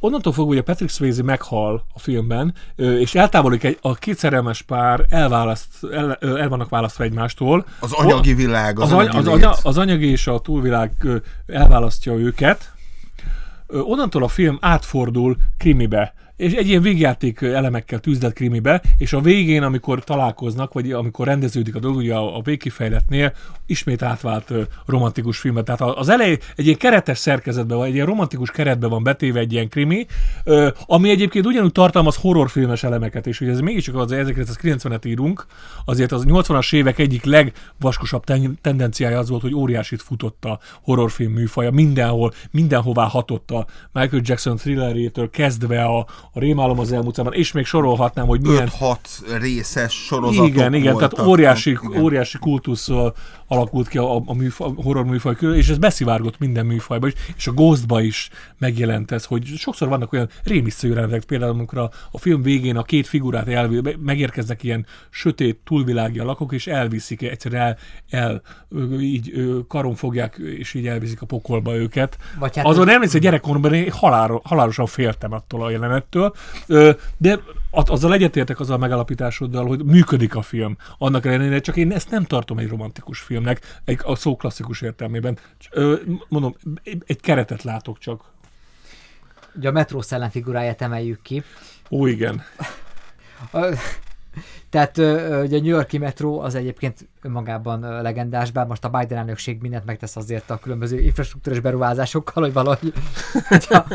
onnantól fogva, hogy a Patrick Swayze meghal a filmben, ö, és eltávolodik egy, a két szerelmes pár, elválaszt, el, ö, el vannak választva egymástól. Az anyagi világ, az, az, anyagi az, anya, az anyagi és a túlvilág ö, elválasztja őket. Ö, Onnantól a film átfordul krimibe, és egy ilyen végjáték elemekkel tűzdelt krimibe, és a végén, amikor találkoznak, vagy amikor rendeződik a dolog, ugye a, a végkifejletnél, ismét átvált romantikus filmet. Tehát az elej egy ilyen keretes szerkezetben, vagy egy ilyen romantikus keretbe van betéve egy ilyen krimi, ami egyébként ugyanúgy tartalmaz horrorfilmes elemeket, és ugye ez mégiscsak az 1990-et írunk, azért az 80-as évek egyik legvaskosabb ten- tendenciája az volt, hogy óriásit futott a horrorfilm műfaja, mindenhol, mindenhová hatott a Michael Jackson thrillerétől kezdve a, a Rémálom az elmúlt számban, és még sorolhatnám, hogy milyen 5-6 részes sorozatok igen, igen, voltak. tehát óriási, Igen. óriási kultusz alakult ki a, a, műfa, a horror műfaj körül, és ez beszivárgott minden műfajba is, és a Ghostba is megjelent ez, hogy sokszor vannak olyan rémisztő jelenetek, például amikor a, a film végén a két figurát elvi, megérkeznek ilyen sötét túlvilági alakok, és elviszik, egyszerűen el, el így karon fogják, és így elviszik a pokolba őket. Vagy hát- Azon emlékszem, hogy gyerekkoromban én halálo, halálosan féltem attól a jelenettől, de azzal egyetértek azzal a megalapításoddal, hogy működik a film. Annak ellenére, csak én ezt nem tartom egy romantikus filmnek, egy, a szó klasszikus értelmében. Ö, mondom, egy, egy keretet látok csak. Ugye a metró szellem figuráját emeljük ki. Ó, igen. Tehát ugye a New Yorki metró az egyébként önmagában legendás, bár most a Biden elnökség mindent megtesz azért a különböző infrastruktúrás beruházásokkal, hogy valahogy hogyha,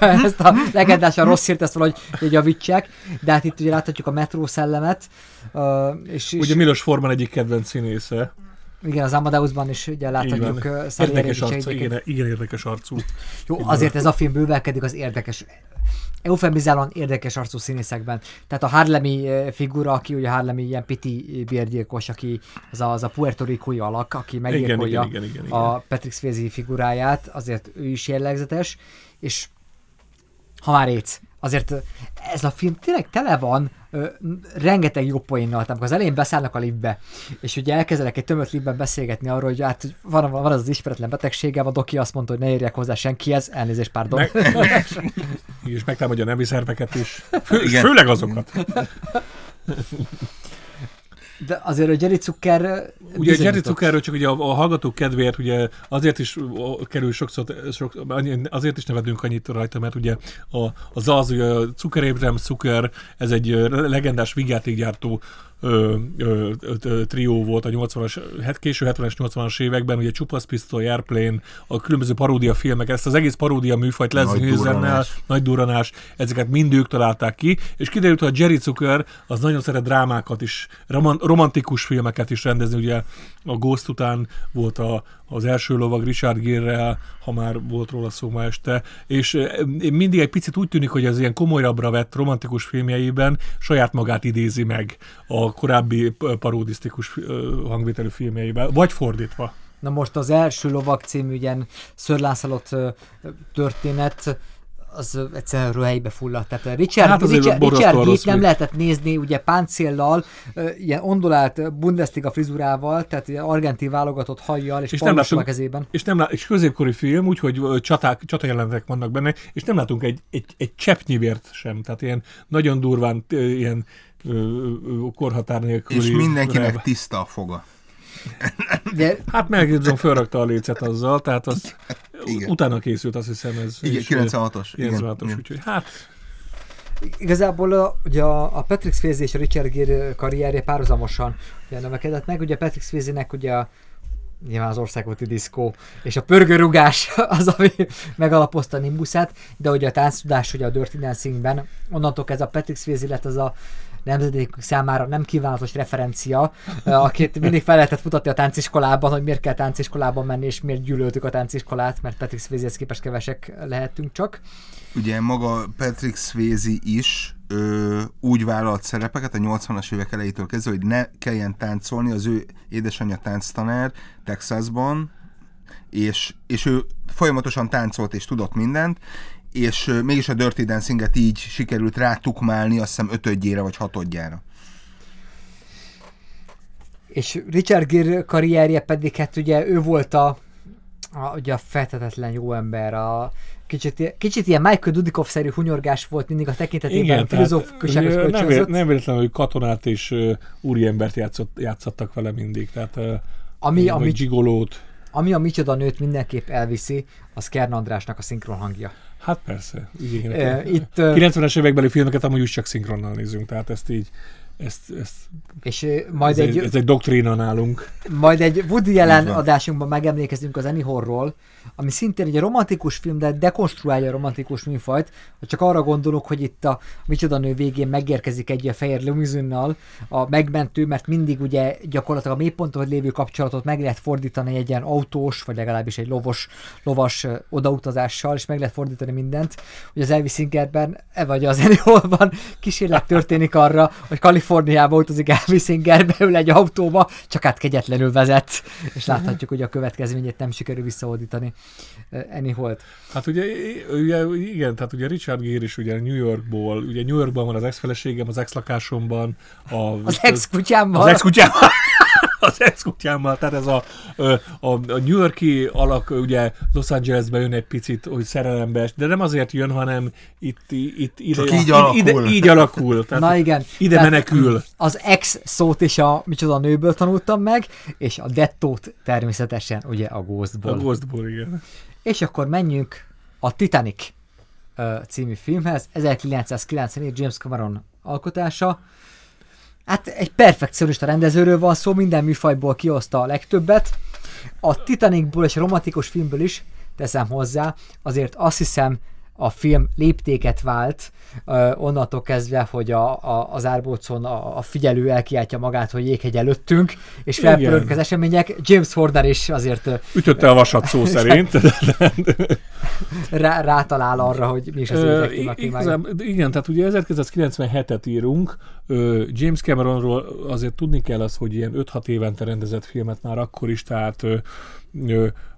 ezt a legendásan rossz hírt ezt valahogy hogy javítsák, de hát itt ugye láthatjuk a metró szellemet, és, és Ugye Milos Forman egyik kedvenc színésze. igen, az Amadeusban is ugye láthatjuk Érdekes arcú, igen, igen érdekes arcú. Jó, azért ez a film bővelkedik az érdekes, eufemizálon érdekes arcú színészekben. Tehát a Harlemi eh, figura, aki ugye Harlemi ilyen piti bérgyilkos, aki az a, az a Puerto Ricói alak, aki meggyilkolja igen, igen, igen, a Patrick Swayze figuráját, azért ő is jellegzetes, és ha már éc, azért eh, ez a film tényleg tele van ö, rengeteg jó poénnal, tehát amikor az elején beszállnak a liftbe, és ugye elkezdenek egy tömött liftben beszélgetni arról, hogy hát hogy van, van az az ismeretlen betegsége, a doki azt mondta, hogy ne érjek hozzá senkihez, elnézést, pardon. Meg- És megtámadja a nemi szerveket is. Fő, Igen. főleg azokat. De azért a Jerry Zucker Ugye a Jerry. Zuckerről csak ugye a, a hallgatók kedvéért ugye azért is kerül sokszor, sok, azért is nevetünk annyit rajta, mert ugye a, az az, ugye a Zucker Abraham Zucker, ez egy legendás vigyátékgyártó ö, ö, ö, trió volt a 80-as, het, késő 70-es, 80-as években, ugye Csupasz Pisztoly, Airplane, a különböző paródia filmek, ezt az egész paródia műfajt Nagy Leslie Nielsennel, durranás. nagy duranás, ezeket mind ők találták ki, és kiderült, hogy a Jerry Zucker az nagyon szeret drámákat is, roman, romantikus filmeket is rendezni, ugye a Ghost után volt a, az első lovag Richard Gere-rel, ha már volt róla szó ma este, és eh, mindig egy picit úgy tűnik, hogy az ilyen komolyabbra vett romantikus filmjeiben saját magát idézi meg a korábbi eh, paródisztikus eh, hangvételű filmjeiben, vagy fordítva. Na most az első lovag című ilyen Lancelot ö, történet, az egyszerűen röhelybe fulladt. Tehát ö, Richard, Hát Richard, Richard Gere nem lehetett nézni ugye páncéllal, ö, ilyen ondulált ö, Bundesliga frizurával, tehát ilyen argentin válogatott hajjal és, És nem a láttunk- kezében. És, nem lá- és középkori film, úgyhogy csaták, csatajelenetek vannak benne, és nem látunk egy, egy, egy cseppnyi vért sem. Tehát ilyen nagyon durván, ilyen korhatár nélküli. És mindenkinek rev- tiszta a foga. De Hát Mel Gibson fölrakta a lécet azzal, tehát az Igen. utána készült, azt hiszem ez. Igen, és, 96-os. Igen, 96-os, igen. úgyhogy hát igazából a, ugye a, a Patrick Swayze és a Richard Gere karrierje párhuzamosan ugye növekedett meg. Ugye Patrick Swayze-nek ugye a nyilván az országúti diszkó, és a pörgőrugás az, ami megalapozta a Nimbusát, de ugye a tánctudás ugye a Dirty Dancingben, onnantól ez a Patrick Swayze lett az a nemzedékünk számára nem kívánatos referencia, akit mindig fel lehetett mutatni a tánciskolában, hogy miért kell tánciskolában menni, és miért gyűlöltük a tánciskolát, mert Patrick Swayze-hez képest kevesek lehetünk csak. Ugye maga Patrick Swayze is ö, úgy vállalt szerepeket a 80-as évek elejétől kezdve, hogy ne kelljen táncolni, az ő édesanyja tánctanár Texasban, és, és ő folyamatosan táncolt és tudott mindent, és mégis a Dirty Dancing-et így sikerült rátukmálni, azt hiszem ötödjére vagy hatodjára. És Richard Gere karrierje pedig, hát ugye ő volt a, a, ugye a feltetetlen jó ember, a kicsit, kicsit ilyen Michael Dudikoff-szerű hunyorgás volt mindig a tekintetében, igen, ugye nem, kölcsönzött, vé- nem véletlenül, hogy katonát és uh, úriembert játszott, játszottak vele mindig, tehát uh, ami, vagy ami, gigolót. ami a micsoda nőt mindenképp elviszi, az Kern Andrásnak a szinkron hangja. Hát persze. Igen, E, itt, ö, 90-es évekbeli filmeket amúgy is csak szinkronnal nézünk, tehát ezt így, ezt, ezt, és majd ez, egy, egy, ez egy doktrína nálunk. Majd egy Woody van. adásunkban megemlékezünk az Anyhorról, ami szintén egy romantikus film, de dekonstruálja a romantikus műfajt. Ha csak arra gondolok, hogy itt a Micsoda nő végén megérkezik egy ilyen fehér limuzinnal a megmentő, mert mindig ugye gyakorlatilag a mélyponton lévő kapcsolatot meg lehet fordítani egy ilyen autós, vagy legalábbis egy lovos, lovas odautazással, és meg lehet fordítani mindent. Ugye az Elvis Singerben, e vagy az Anyhorban kísérlet történik arra, hogy Kaliforniába utazik Elvis Singer, beül egy autóba, csak hát kegyetlenül vezet, és láthatjuk, hogy a következményét nem sikerül visszaordítani Anyholt. Hát ugye, ugye, igen, tehát ugye Richard Gere is ugye New Yorkból, ugye New Yorkban van az ex-feleségem, az ex-lakásomban, a, Az ex kutyámmal. az ex-kutyámmal, az ex-kutyámmal, tehát ez a, a, a, New Yorki alak, ugye Los Angelesbe jön egy picit, hogy szerelembe, de nem azért jön, hanem itt, itt ide, Csak így ide, alakul. Ide, így alakul. Tehát Na igen. Ide Tehát menekül. Az ex szót is a micsoda nőből tanultam meg, és a dettót természetesen ugye a Ghostból. A Ghostból, igen. És akkor menjünk a Titanic című filmhez, 1994 James Cameron alkotása. Hát egy perfekcionista rendezőről van szó, minden műfajból kihozta a legtöbbet. A Titanicból és a romantikus filmből is teszem hozzá, azért azt hiszem a film léptéket vált, onnantól kezdve, hogy a, a, az árbócon a, a figyelő elkiáltja magát, hogy jéghegy előttünk, és felpörögnek az események. James Horner is azért Ütötte a vasat szó szerint. rá, rátalál arra, hogy mi is az igazán, igen, tehát ugye 1997-et írunk, James Cameronról azért tudni kell az, hogy ilyen 5-6 évente rendezett filmet már akkor is, tehát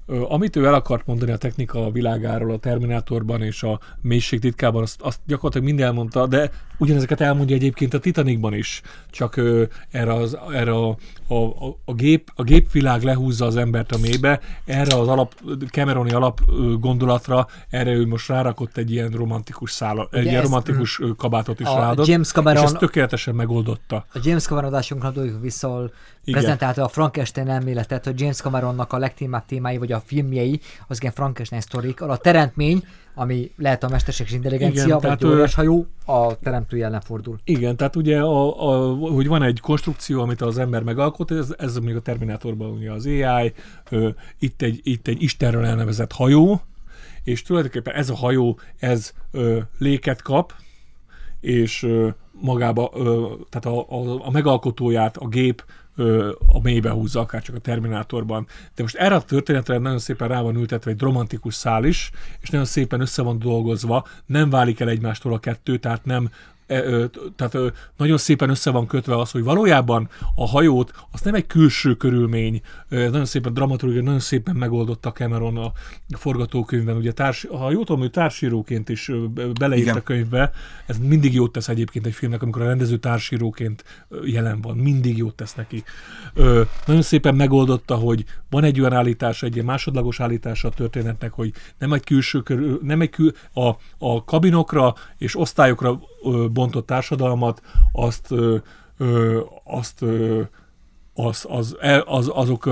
amit ő el akart mondani a technika világáról, a Terminátorban és a mélység titkában, azt, azt gyakorlatilag mind elmondta, de ugyanezeket elmondja egyébként a Titanicban is, csak ö, erre, az, erre a, a, a, a, gép, a gépvilág lehúzza az embert a mélybe, erre az alap, Cameroni alap gondolatra, erre ő most rárakott egy ilyen romantikus szála, egy ilyen romantikus ö, kabátot is A ráadott, James Cameron- és ezt tökéletesen megoldotta. A James Cameron adásunkra dolgozunk vissza, ahol Igen. prezentálta a Frankenstein elméletet, hogy James Cameronnak a legtémább témái, vagy a filmjei, az igen Frankenstein sztorik, a teremtmény, ami lehet a mesterséges intelligencia, Igen, vagy óriás hajó, a teremtő ellen fordul. Igen, tehát ugye, a, a, hogy van egy konstrukció, amit az ember megalkot, ez, ez még a Terminátorban ugye az AI, ö, itt, egy, itt egy Istenről elnevezett hajó, és tulajdonképpen ez a hajó, ez ö, léket kap, és ö, magába, ö, tehát a, a, a megalkotóját a gép a mélybe húzza, akár csak a Terminátorban. De most erre a történetre nagyon szépen rá van ültetve egy romantikus szál is, és nagyon szépen össze van dolgozva, nem válik el egymástól a kettő, tehát nem tehát ö, nagyon szépen össze van kötve az, hogy valójában a hajót, az nem egy külső körülmény, nagyon szépen dramaturgia, nagyon szépen megoldotta Cameron a forgatókönyvben, ugye társ, ha jól tudom, ő társíróként is beleírt Igen. a könyvbe, ez mindig jót tesz egyébként egy filmnek, amikor a rendező társíróként jelen van, mindig jót tesz neki. Nagyon szépen megoldotta, hogy van egy olyan állítása, egy ilyen másodlagos állítása a történetnek, hogy nem egy külső körül, nem egy kül, a, a kabinokra és osztályokra bontott társadalmat, azt, azt az, az, el- az, azok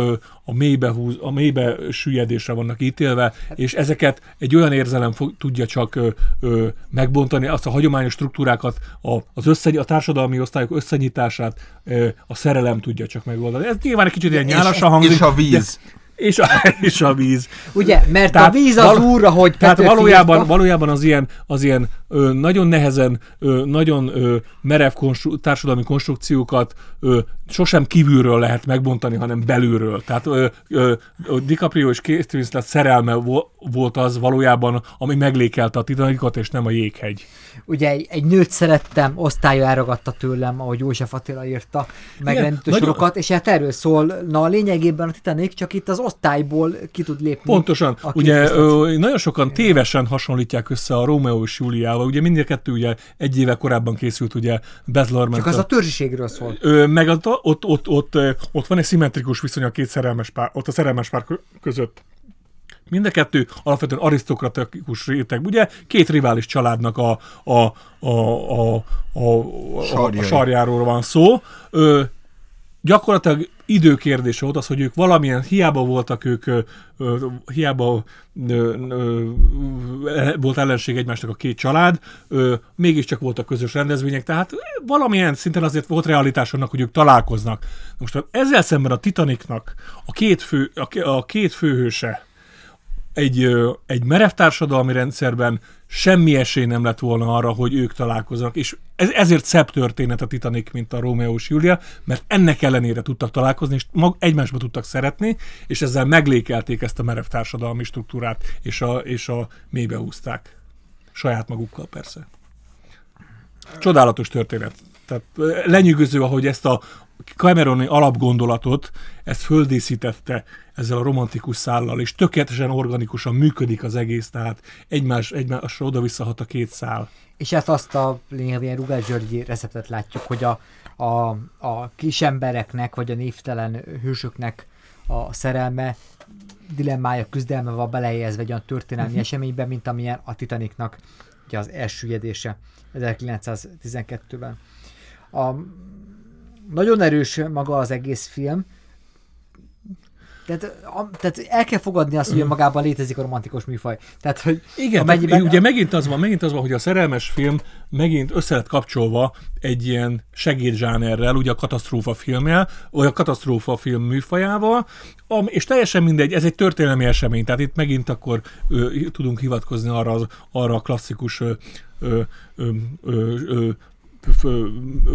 a mélybe, húz, a mélybe süllyedésre vannak ítélve, és ezeket egy olyan érzelem fog, tudja csak ö, ö, megbontani, azt a hagyományos struktúrákat, a, az összegy, a társadalmi osztályok összenyitását ö, a szerelem tudja csak megoldani. Ez nyilván egy kicsit ilyen nyálasan hangzik. és a víz. De, és, a, és a víz. Ugye, mert Tehát a víz az val- úr, ahogy Tehát valójában, írta. valójában az ilyen, az ilyen ö, nagyon nehezen, ö, nagyon ö, merev konstru- társadalmi konstrukciókat ö, sosem kívülről lehet megbontani, hanem belülről. Tehát ö, ö, DiCaprio és Kate Winslet szerelme vo- volt az valójában, ami meglékelte a Titanicot, és nem a jéghegy. Ugye egy, egy nőt szerettem, osztálya elragadta tőlem, ahogy József Attila írta, megrendítő nagyon- sorokat, és hát erről szól, na a lényegében a Titanic csak itt az osztályból ki tud lépni. Pontosan. Ugye ö, nagyon sokan tévesen hasonlítják össze a Romeo és Juliával. Ugye mind a kettő ugye egy éve korábban készült ugye Baz Luhrmann Csak az a törzsiségről szól. Ö, meg ott, ott, ott, ott, ott van egy szimmetrikus viszony a két szerelmes pár, ott a szerelmes pár kö- között. Mind a kettő alapvetően arisztokratikus réteg. Ugye két rivális családnak a, a, a, a, a, a, a, sarjáról van szó. Ö, gyakorlatilag időkérdése volt az, hogy ők valamilyen, hiába voltak ők, hiába volt ellenség egymásnak a két család, mégiscsak voltak közös rendezvények, tehát valamilyen szinten azért volt realitás annak, hogy ők találkoznak. Most ezzel szemben a Titanicnak a két, fő, a, két főhőse egy, egy merev társadalmi rendszerben semmi esély nem lett volna arra, hogy ők találkoznak, és ez, ezért szebb történet a Titanic, mint a Romeo és Julia, mert ennek ellenére tudtak találkozni, és mag, egymásba tudtak szeretni, és ezzel meglékelték ezt a merev társadalmi struktúrát, és a, és a mélybe húzták. Saját magukkal persze. Csodálatos történet. Tehát lenyűgöző, ahogy ezt a Cameroni alapgondolatot, ezt földíszítette ezzel a romantikus szállal, és tökéletesen organikusan működik az egész, tehát egymás, egymásra oda-visszahat a két szál. És ezt azt a lényegében Rugás Györgyi receptet látjuk, hogy a, a, a kis embereknek, vagy a névtelen hősöknek a szerelme dilemmája, küzdelme van belehelyezve egy olyan történelmi uh-huh. eseményben, mint amilyen a Titanicnak ugye az elsüllyedése 1912-ben. A, nagyon erős maga az egész film, tehát, a, tehát el kell fogadni azt, hogy magában létezik a romantikus műfaj. Tehát, hogy Igen, amennyiben- ugye megint az van, megint az van, hogy a szerelmes film megint össze lett kapcsolva egy ilyen segédzsánerrel, ugye a katasztrófa filmmel, vagy a katasztrófa film műfajával, am, és teljesen mindegy, ez egy történelmi esemény, tehát itt megint akkor ö, tudunk hivatkozni arra, az, arra a klasszikus ö, ö, ö, ö, ö,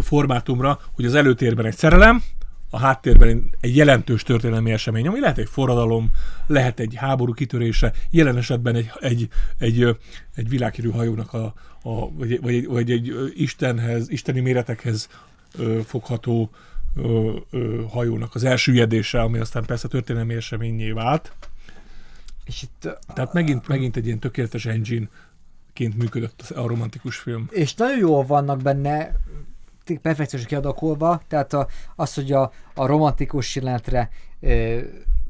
formátumra, hogy az előtérben egy szerelem, a háttérben egy jelentős történelmi esemény, ami lehet egy forradalom, lehet egy háború kitörése, jelen esetben egy, egy, egy, egy világhírű hajónak a, a vagy, vagy, vagy egy istenhez, isteni méretekhez ö, fogható ö, ö, hajónak az elsüllyedése, ami aztán persze történelmi eseményé vált. És itt, Tehát megint, megint egy ilyen tökéletes engine-ként működött a romantikus film. és nagyon jól vannak benne perfekciós kiadakolva, tehát a, az, hogy a, a romantikus jelenetre ö,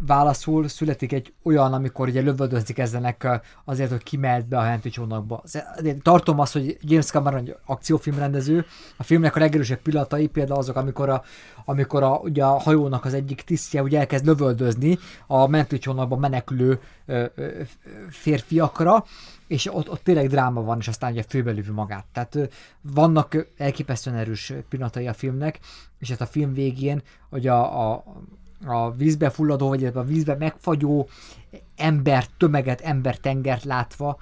válaszul születik egy olyan, amikor ugye lövöldözni kezdenek ö, azért, hogy kimelt be a henti csónakba. Az- én Tartom azt, hogy James Cameron egy akciófilmrendező, a filmnek a legerősebb pillanatai például azok, amikor a, amikor a, ugye a hajónak az egyik tisztje ugye elkezd lövöldözni a mentőcsónakban menekülő ö, ö, férfiakra, és ott, ott tényleg dráma van, és aztán ugye főbelüvő magát. Tehát vannak elképesztően erős pillanatai a filmnek, és hát a film végén, hogy a, a, a vízbe fulladó, vagy a vízbe megfagyó ember tömeget, ember tengert látva,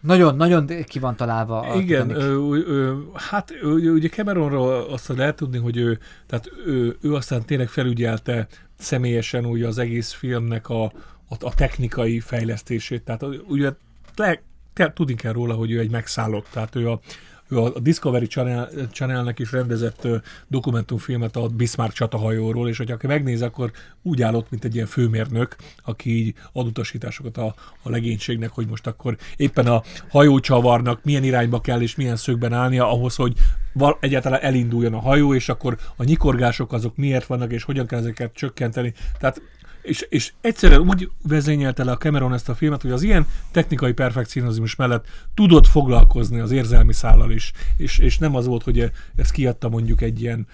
nagyon, nagyon ki van találva a Igen, ö, ö, hát ö, ugye Cameronról azt lehet tudni, hogy ő, tehát ő, ő aztán tényleg felügyelte személyesen ugye az egész filmnek a, a, a technikai fejlesztését. Tehát ugye le, te, tudni kell róla, hogy ő egy megszállott, tehát ő a, ő a Discovery Channel, Channelnek is rendezett dokumentumfilmet a Bismarck csatahajóról, és hogyha megnéz, akkor úgy állott, mint egy ilyen főmérnök, aki így ad utasításokat a, a legénységnek, hogy most akkor éppen a hajócsavarnak milyen irányba kell és milyen szögben állnia ahhoz, hogy val- egyáltalán elinduljon a hajó, és akkor a nyikorgások azok miért vannak, és hogyan kell ezeket csökkenteni. Tehát és, és egyszerűen úgy vezényelte le a Cameron ezt a filmet, hogy az ilyen technikai perfekcionizmus mellett tudott foglalkozni az érzelmi szállal is, és, és nem az volt, hogy ez kiadta mondjuk egy ilyen,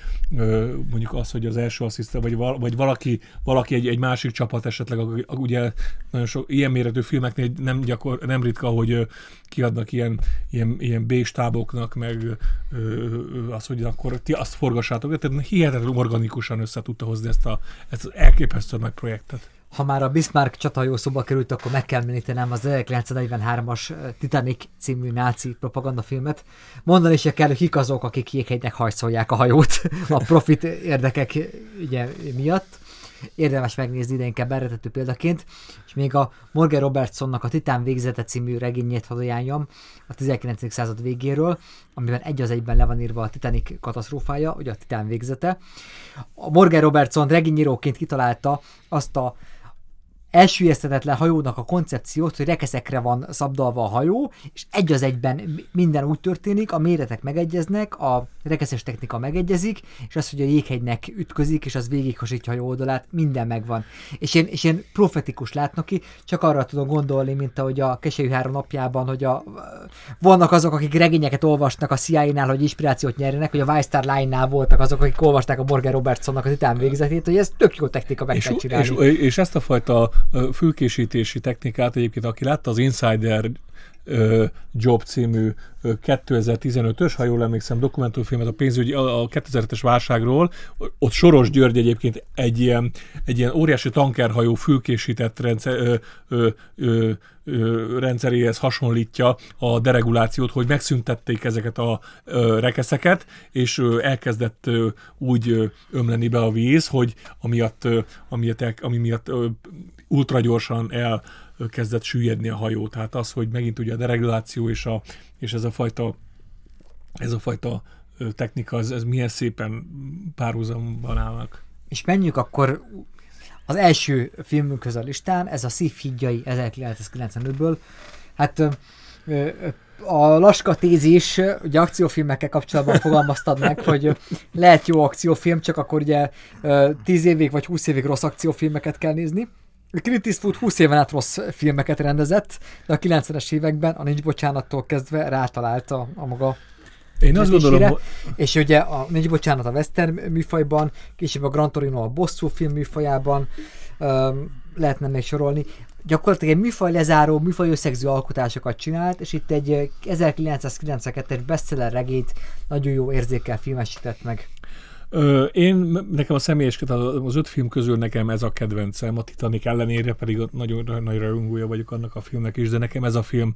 mondjuk az, hogy az első asszisztent, vagy, val- vagy valaki, valaki egy, egy másik csapat esetleg, ugye nagyon sok ilyen méretű filmeknél nem, gyakor, nem ritka, hogy kiadnak ilyen, ilyen, ilyen B-stáboknak, meg ö, ö, az, hogy akkor ti azt forgassátok, tehát hihetetlenül organikusan össze tudta hozni ezt, a, ezt az elképesztő nagy projektet. ha már a Bismarck csatahajó szóba került, akkor meg kell említenem az 1943-as Titanic című náci propagandafilmet. Mondani se kell, hogy kik azok, akik jéghegynek hajszolják a hajót a profit érdekek ugye, miatt. Érdemes megnézni ide inkább eredető példaként, és még a Morgan Robertsonnak a Titán végzete című regényét hadd a 19. század végéről, amiben egy az egyben le van írva a Titanic katasztrófája, ugye a Titán végzete. A Morgan Robertson regényíróként kitalálta azt a elsüllyesztetetlen hajónak a koncepciót, hogy rekeszekre van szabdalva a hajó, és egy az egyben minden úgy történik, a méretek megegyeznek, a rekeszes technika megegyezik, és az, hogy a jéghegynek ütközik, és az végighasítja a hajó oldalát, minden megvan. És én, és én profetikus látnak ki, csak arra tudom gondolni, mint ahogy a Keselyű három napjában, hogy a, vannak azok, akik regényeket olvasnak a CIA-nál, hogy inspirációt nyerjenek, hogy a Wildstar Line-nál voltak azok, akik olvasták a Morgan Robertsonnak a titán végzetét, hogy ez tök jó technika meg És, kell és, csinálni. és ezt a fajta fülkésítési technikát egyébként, aki látta az Insider Job című ö, 2015-ös, ha jól emlékszem, dokumentumfilmet a pénzügyi, a, a 2007-es válságról, ott Soros György egyébként egy ilyen, egy ilyen óriási tankerhajó fülkésített rendszer, ö, ö, ö, ö, rendszeréhez hasonlítja a deregulációt, hogy megszüntették ezeket a ö, rekeszeket, és ö, elkezdett ö, úgy ö, ömleni be a víz, hogy amiatt, ö, amiatt, ami miatt ö, ultra gyorsan el ö, kezdett süllyedni a hajó. Tehát az, hogy megint ugye a dereguláció és, a, és ez a fajta ez a fajta technika, ez, ez milyen szépen párhuzamban állnak. És menjünk akkor az első filmünkhöz a listán, ez a Szív hídjai 1995-ből. Hát a Laska tézis, ugye akciófilmekkel kapcsolatban fogalmaztad meg, hogy lehet jó akciófilm, csak akkor ugye ö, 10 évig vagy 20 évig rossz akciófilmeket kell nézni. Clint Eastwood 20 éven át rossz filmeket rendezett, de a 90-es években a Nincs Bocsánattól kezdve rátalált a, maga Én azt gondolom, hogy És ugye a Nincs Bocsánat a western műfajban, később a Gran Torino a bosszú film műfajában um, lehetne még sorolni. Gyakorlatilag egy műfaj lezáró, műfaj összegző alkotásokat csinált, és itt egy eh, 1992-es bestseller regényt nagyon jó érzékkel filmesített meg. Én, nekem a személyes, az öt film közül nekem ez a kedvencem, a Titanic ellenére pedig nagyon nagy rajongója vagyok annak a filmnek is, de nekem ez a film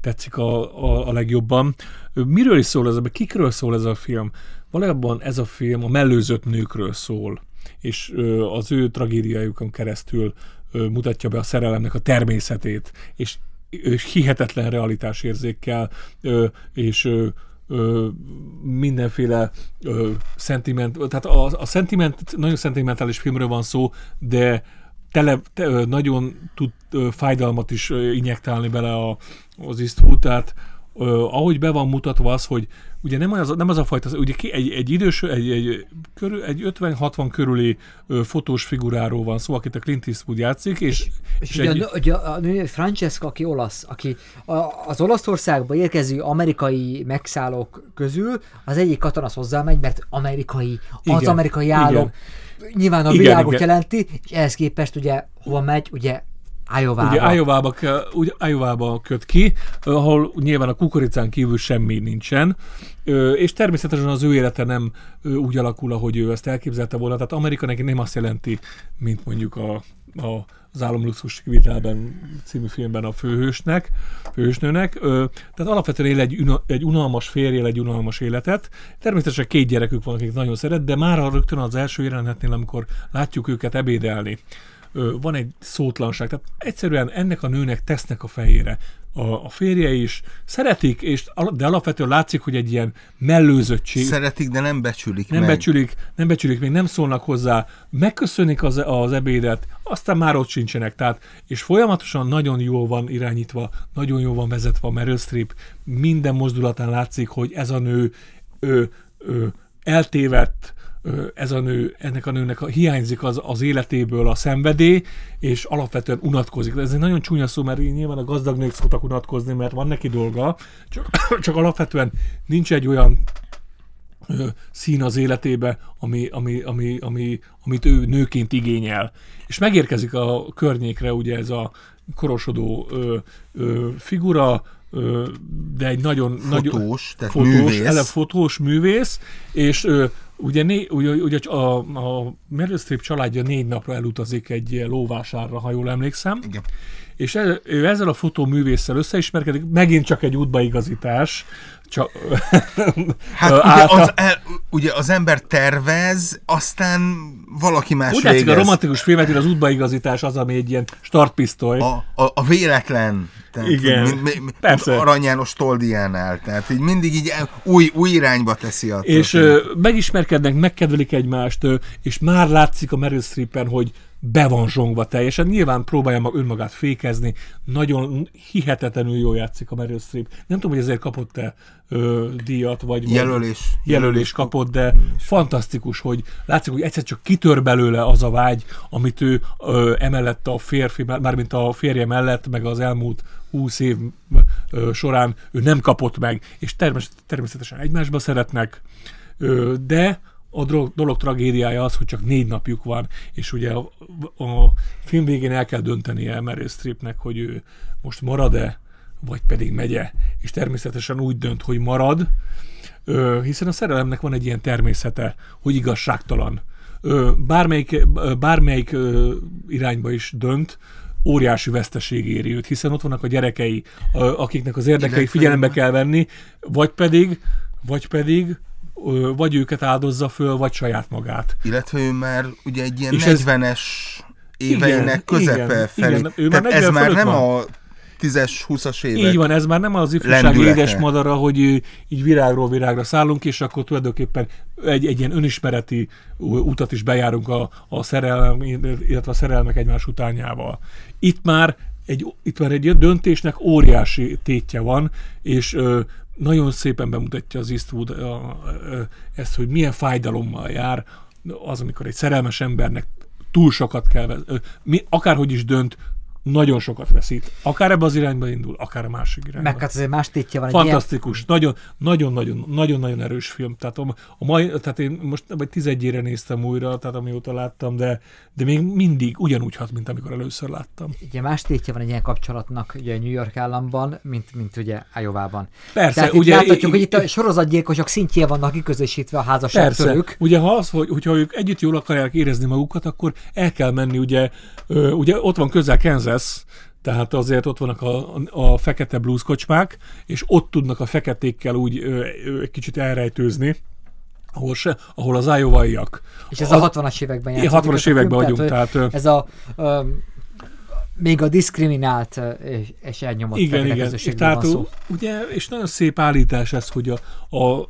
tetszik a, a, a legjobban. Miről is szól ez kikről szól ez a film? Valójában ez a film a mellőzött nőkről szól, és az ő tragédiájukon keresztül mutatja be a szerelemnek a természetét, és, és hihetetlen realitásérzékkel, és ö, mindenféle ö, szentiment, tehát a, a szentiment, nagyon szentimentális filmről van szó, de tele, te, ö, nagyon tud ö, fájdalmat is ö, injektálni bele a, az Eastwood, tehát ö, ahogy be van mutatva az, hogy ugye nem az, nem az a fajta, ugye ki- egy, egy idős, egy, egy, körül, egy 50-60 körüli ö, fotós figuráról van szó, akit a Clint Eastwood játszik, és, És ugye, egy... a, ugye a nő Francesca, aki olasz, aki a, az Olaszországba érkező amerikai megszállók közül az egyik katona az hozzá megy, mert amerikai, az Igen, amerikai igen. állam nyilván a Igen, világot igen. jelenti, és ehhez képest ugye hova megy, ugye Iowa-ba. Ugye Iowa-ba, ugye Iowa-ba köt ki, ahol nyilván a kukoricán kívül semmi nincsen, És természetesen az ő élete nem ö, úgy alakul, ahogy ő ezt elképzelte volna. Tehát Amerika neki nem azt jelenti, mint mondjuk a, a az Álomluxus kivitelben című filmben a főhősnek, főhősnőnek. Ö, tehát alapvetően él egy, egy unalmas férj, él egy unalmas életet. Természetesen két gyerekük van, akik nagyon szeret, de már rögtön az első jelenetnél, amikor látjuk őket ebédelni, van egy szótlanság. Tehát egyszerűen ennek a nőnek tesznek a fejére. A, a férje is szeretik, és, de alapvetően látszik, hogy egy ilyen mellőzöttség. Szeretik, de nem becsülik Nem meg. becsülik, nem becsülik, még nem szólnak hozzá, megköszönik az, az ebédet, aztán már ott sincsenek. Tehát, és folyamatosan nagyon jól van irányítva, nagyon jól van vezetve a Meryl Streep, minden mozdulatán látszik, hogy ez a nő ö, ö, eltévedt, ez a nő, ennek a nőnek a, hiányzik az, az életéből a szenvedély, és alapvetően unatkozik. Ez egy nagyon csúnya szó, mert nyilván a gazdag nők szoktak unatkozni, mert van neki dolga, csak, csak alapvetően nincs egy olyan ö, szín az életébe, ami, ami, ami, ami, amit ő nőként igényel. És megérkezik a környékre ugye ez a korosodó ö, ö, figura, de egy nagyon... nagyon Fotós, tehát fotós, művész. ele fotós művész, és ugye, né, ugye, ugye a, a Meryl Streep családja négy napra elutazik egy lóvásárra, ha jól emlékszem, Igen. és e, ő ezzel a fotóművésszel összeismerkedik, megint csak egy útbaigazítás, csak, Hát Ö, ugye által- az, el, ugye az ember tervez, aztán valaki más Úgy látszik, a végez. romantikus filmeknél az útbaigazítás az, ami egy ilyen startpisztoly. a, a, a véletlen. Tehát Igen. Mi, mi, mi, Persze. Arany János Toldiánál. Tehát így mindig így új, új irányba teszi a és történet. ö, megismerkednek, megkedvelik egymást, ö, és már látszik a Meryl Streepen, hogy be van zsongva teljesen. Nyilván próbálja mag önmagát fékezni, nagyon hihetetlenül jól játszik a Meryl Streep. Nem tudom, hogy ezért kapott-e ö, díjat, vagy Jelölés. jelölés kapott, de fantasztikus, hogy látszik, hogy egyszer csak kitör belőle az a vágy, amit ő ö, emellett a férfi, mármint a férje mellett, meg az elmúlt húsz év ö, során ő nem kapott meg, és termés, természetesen egymásba szeretnek, ö, de a dolog, dolog tragédiája az, hogy csak négy napjuk van, és ugye a, a film végén el kell döntenie Meryl Streepnek, hogy ő most marad-e, vagy pedig megye, és természetesen úgy dönt, hogy marad, Ö, hiszen a szerelemnek van egy ilyen természete, hogy igazságtalan. Ö, bármelyik, bármelyik ö, irányba is dönt, óriási veszteség éri őt, hiszen ott vannak a gyerekei, ö, akiknek az Illetve- figyelembe kell venni, vagy pedig, vagy pedig vagy őket áldozza föl, vagy saját magát. Illetve ő már ugye egy ilyen És ez- 40-es éveinek Igen, közepe igen, felé. igen, ő már Tehát ez 40 már nem van. a 10-es, 20-as évek. Így van, ez már nem az ifjúság Lendülete. édes madara, hogy így virágról virágra szállunk, és akkor tulajdonképpen egy, egy ilyen önismereti utat is bejárunk a, a szerelem, illetve a szerelmek egymás utánjával. Itt már egy, itt már egy döntésnek óriási tétje van, és ö, nagyon szépen bemutatja az Eastwood a, a, ezt, hogy milyen fájdalommal jár az, amikor egy szerelmes embernek túl sokat kell, mi, akárhogy is dönt, nagyon sokat veszít. Akár ebbe az irányba indul, akár a másik irányba. Meg hát azért más tétje van. Fantasztikus, nagyon, nagyon, nagyon, nagyon, nagyon erős film. Tehát a, a mai, tehát én most vagy 11 néztem újra, tehát amióta láttam, de, de még mindig ugyanúgy hat, mint amikor először láttam. Ugye más tétje van egy ilyen kapcsolatnak ugye New York államban, mint, mint ugye Iowa-ban. Persze, Tehát ugye- itt láthatjuk, hogy itt a sorozatgyilkosok szintjén vannak kiközösítve a Persze, házasságtörők. ugye ha az, hogy, hogyha ők együtt jól akarják érezni magukat, akkor el kell menni, ugye, ugye ott van közel Kansas, tehát azért ott vannak a, a fekete blues kocsmák, és ott tudnak a feketékkel úgy ö, ö, egy kicsit elrejtőzni, ahol, se, ahol az Iowa-iak. És ez a 60-as években játszódik 60-as ez a években vagyunk, tehát, ö, ez a ö, még a diszkriminált és, és elnyomott Igen, igen. Tehát van szó. ugye, és nagyon szép állítás ez, hogy a, a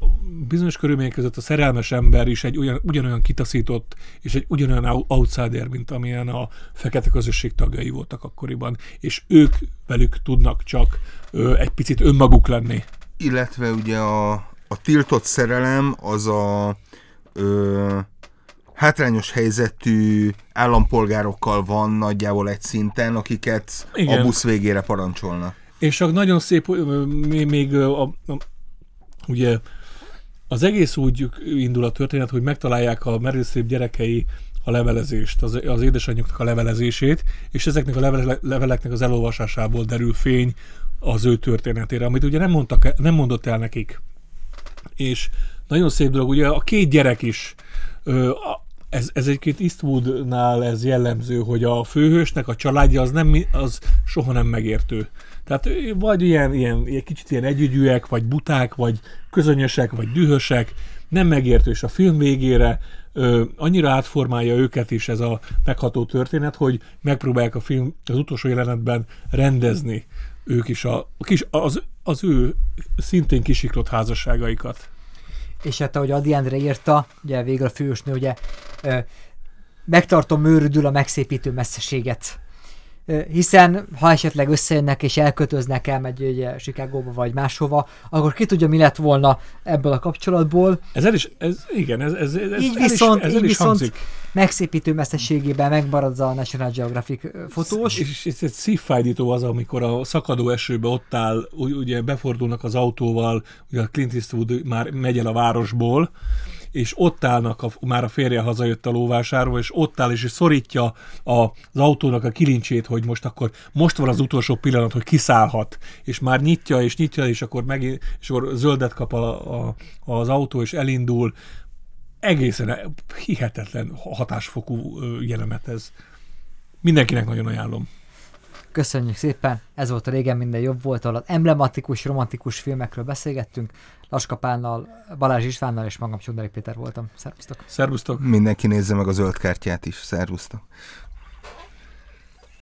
bizonyos körülmények között a szerelmes ember is egy olyan, ugyanolyan kitaszított, és egy ugyanolyan ou- outsider, mint amilyen a fekete közösség tagjai voltak akkoriban, és ők velük tudnak csak ö, egy picit önmaguk lenni. illetve ugye a, a tiltott szerelem az a ö, hátrányos helyzetű állampolgárokkal van nagyjából egy szinten, akiket Igen. a busz végére parancsolnak. És csak nagyon szép, még, a, a, ugye az egész úgy indul a történet, hogy megtalálják a Streep gyerekei a levelezést, az, az édesanyjuknak a levelezését, és ezeknek a levele, leveleknek az elolvasásából derül fény az ő történetére, amit ugye nem, mondtak, nem mondott el nekik. És nagyon szép dolog, ugye a két gyerek is, ö, ez, ez egyébként Eastwoodnál ez jellemző, hogy a főhősnek a családja az, nem, az soha nem megértő. Tehát vagy ilyen, ilyen, ilyen kicsit ilyen együgyűek, vagy buták, vagy közönyösek, vagy dühösek, nem megértő, és a film végére ö, annyira átformálja őket is ez a megható történet, hogy megpróbálják a film az utolsó jelenetben rendezni ők is a, a kis, az, az ő szintén kisiklott házasságaikat. És hát ahogy Adi Endre írta, ugye végül a fősnő, ugye megtartom mőrüdül a megszépítő messzeséget. Hiszen ha esetleg összejönnek és elkötöznek, elmegy ugye Chicagóba vagy máshova, akkor ki tudja, mi lett volna ebből a kapcsolatból. Ez el is, ez, igen, ez, ez, ez Így el viszont- is, ez így viszont- hangzik. Megszépítő messzeségében megmarad a National Geographic fotós. És, ez szívfájdító az, amikor a szakadó esőbe ott áll, ugye befordulnak az autóval, ugye a Clint Eastwood már megy el a városból, és ott állnak, a, már a férje hazajött a lóvásárról, és ott áll, és szorítja a, az autónak a kilincsét, hogy most akkor, most van az utolsó pillanat, hogy kiszállhat, és már nyitja, és nyitja, és akkor, meg, és akkor zöldet kap a, a, az autó, és elindul. Egészen hihetetlen hatásfokú jelenet ez. Mindenkinek nagyon ajánlom. Köszönjük szépen, ez volt a Régen minden jobb volt, ahol az emblematikus, romantikus filmekről beszélgettünk. Laska Pánnal, Balázs Istvánnal és magam Csundari Péter voltam. Szervusztok! Szervusztok! Mindenki nézze meg a zöld kártyát is. Szervusztok!